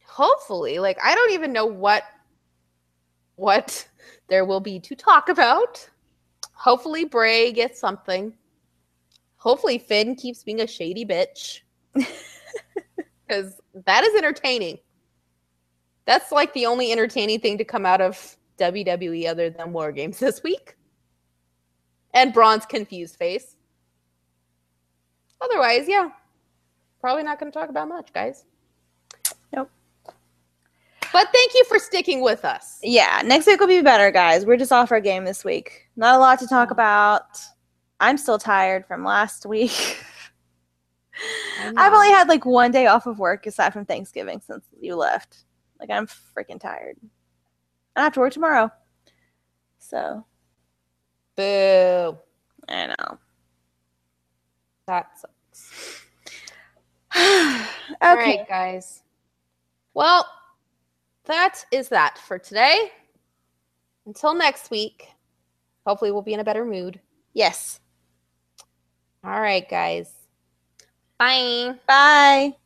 Speaker 1: Hopefully, like I don't even know what what there will be to talk about. Hopefully, Bray gets something. Hopefully, Finn keeps being a shady bitch because that is entertaining. That's like the only entertaining thing to come out of WWE other than War Games this week. And Braun's confused face. Otherwise, yeah, probably not going to talk about much, guys.
Speaker 2: Nope.
Speaker 1: But thank you for sticking with us.
Speaker 2: Yeah, next week will be better, guys. We're just off our game this week. Not a lot to talk about. I'm still tired from last week. I've only had like one day off of work aside from Thanksgiving since you left. Like I'm freaking tired. I have to work tomorrow. So
Speaker 1: boo.
Speaker 2: I know.
Speaker 1: That sucks.
Speaker 2: Okay.
Speaker 1: All right, guys. Well, that is that for today. Until next week, hopefully we'll be in a better mood.
Speaker 2: Yes.
Speaker 1: All right, guys. Bye.
Speaker 2: Bye.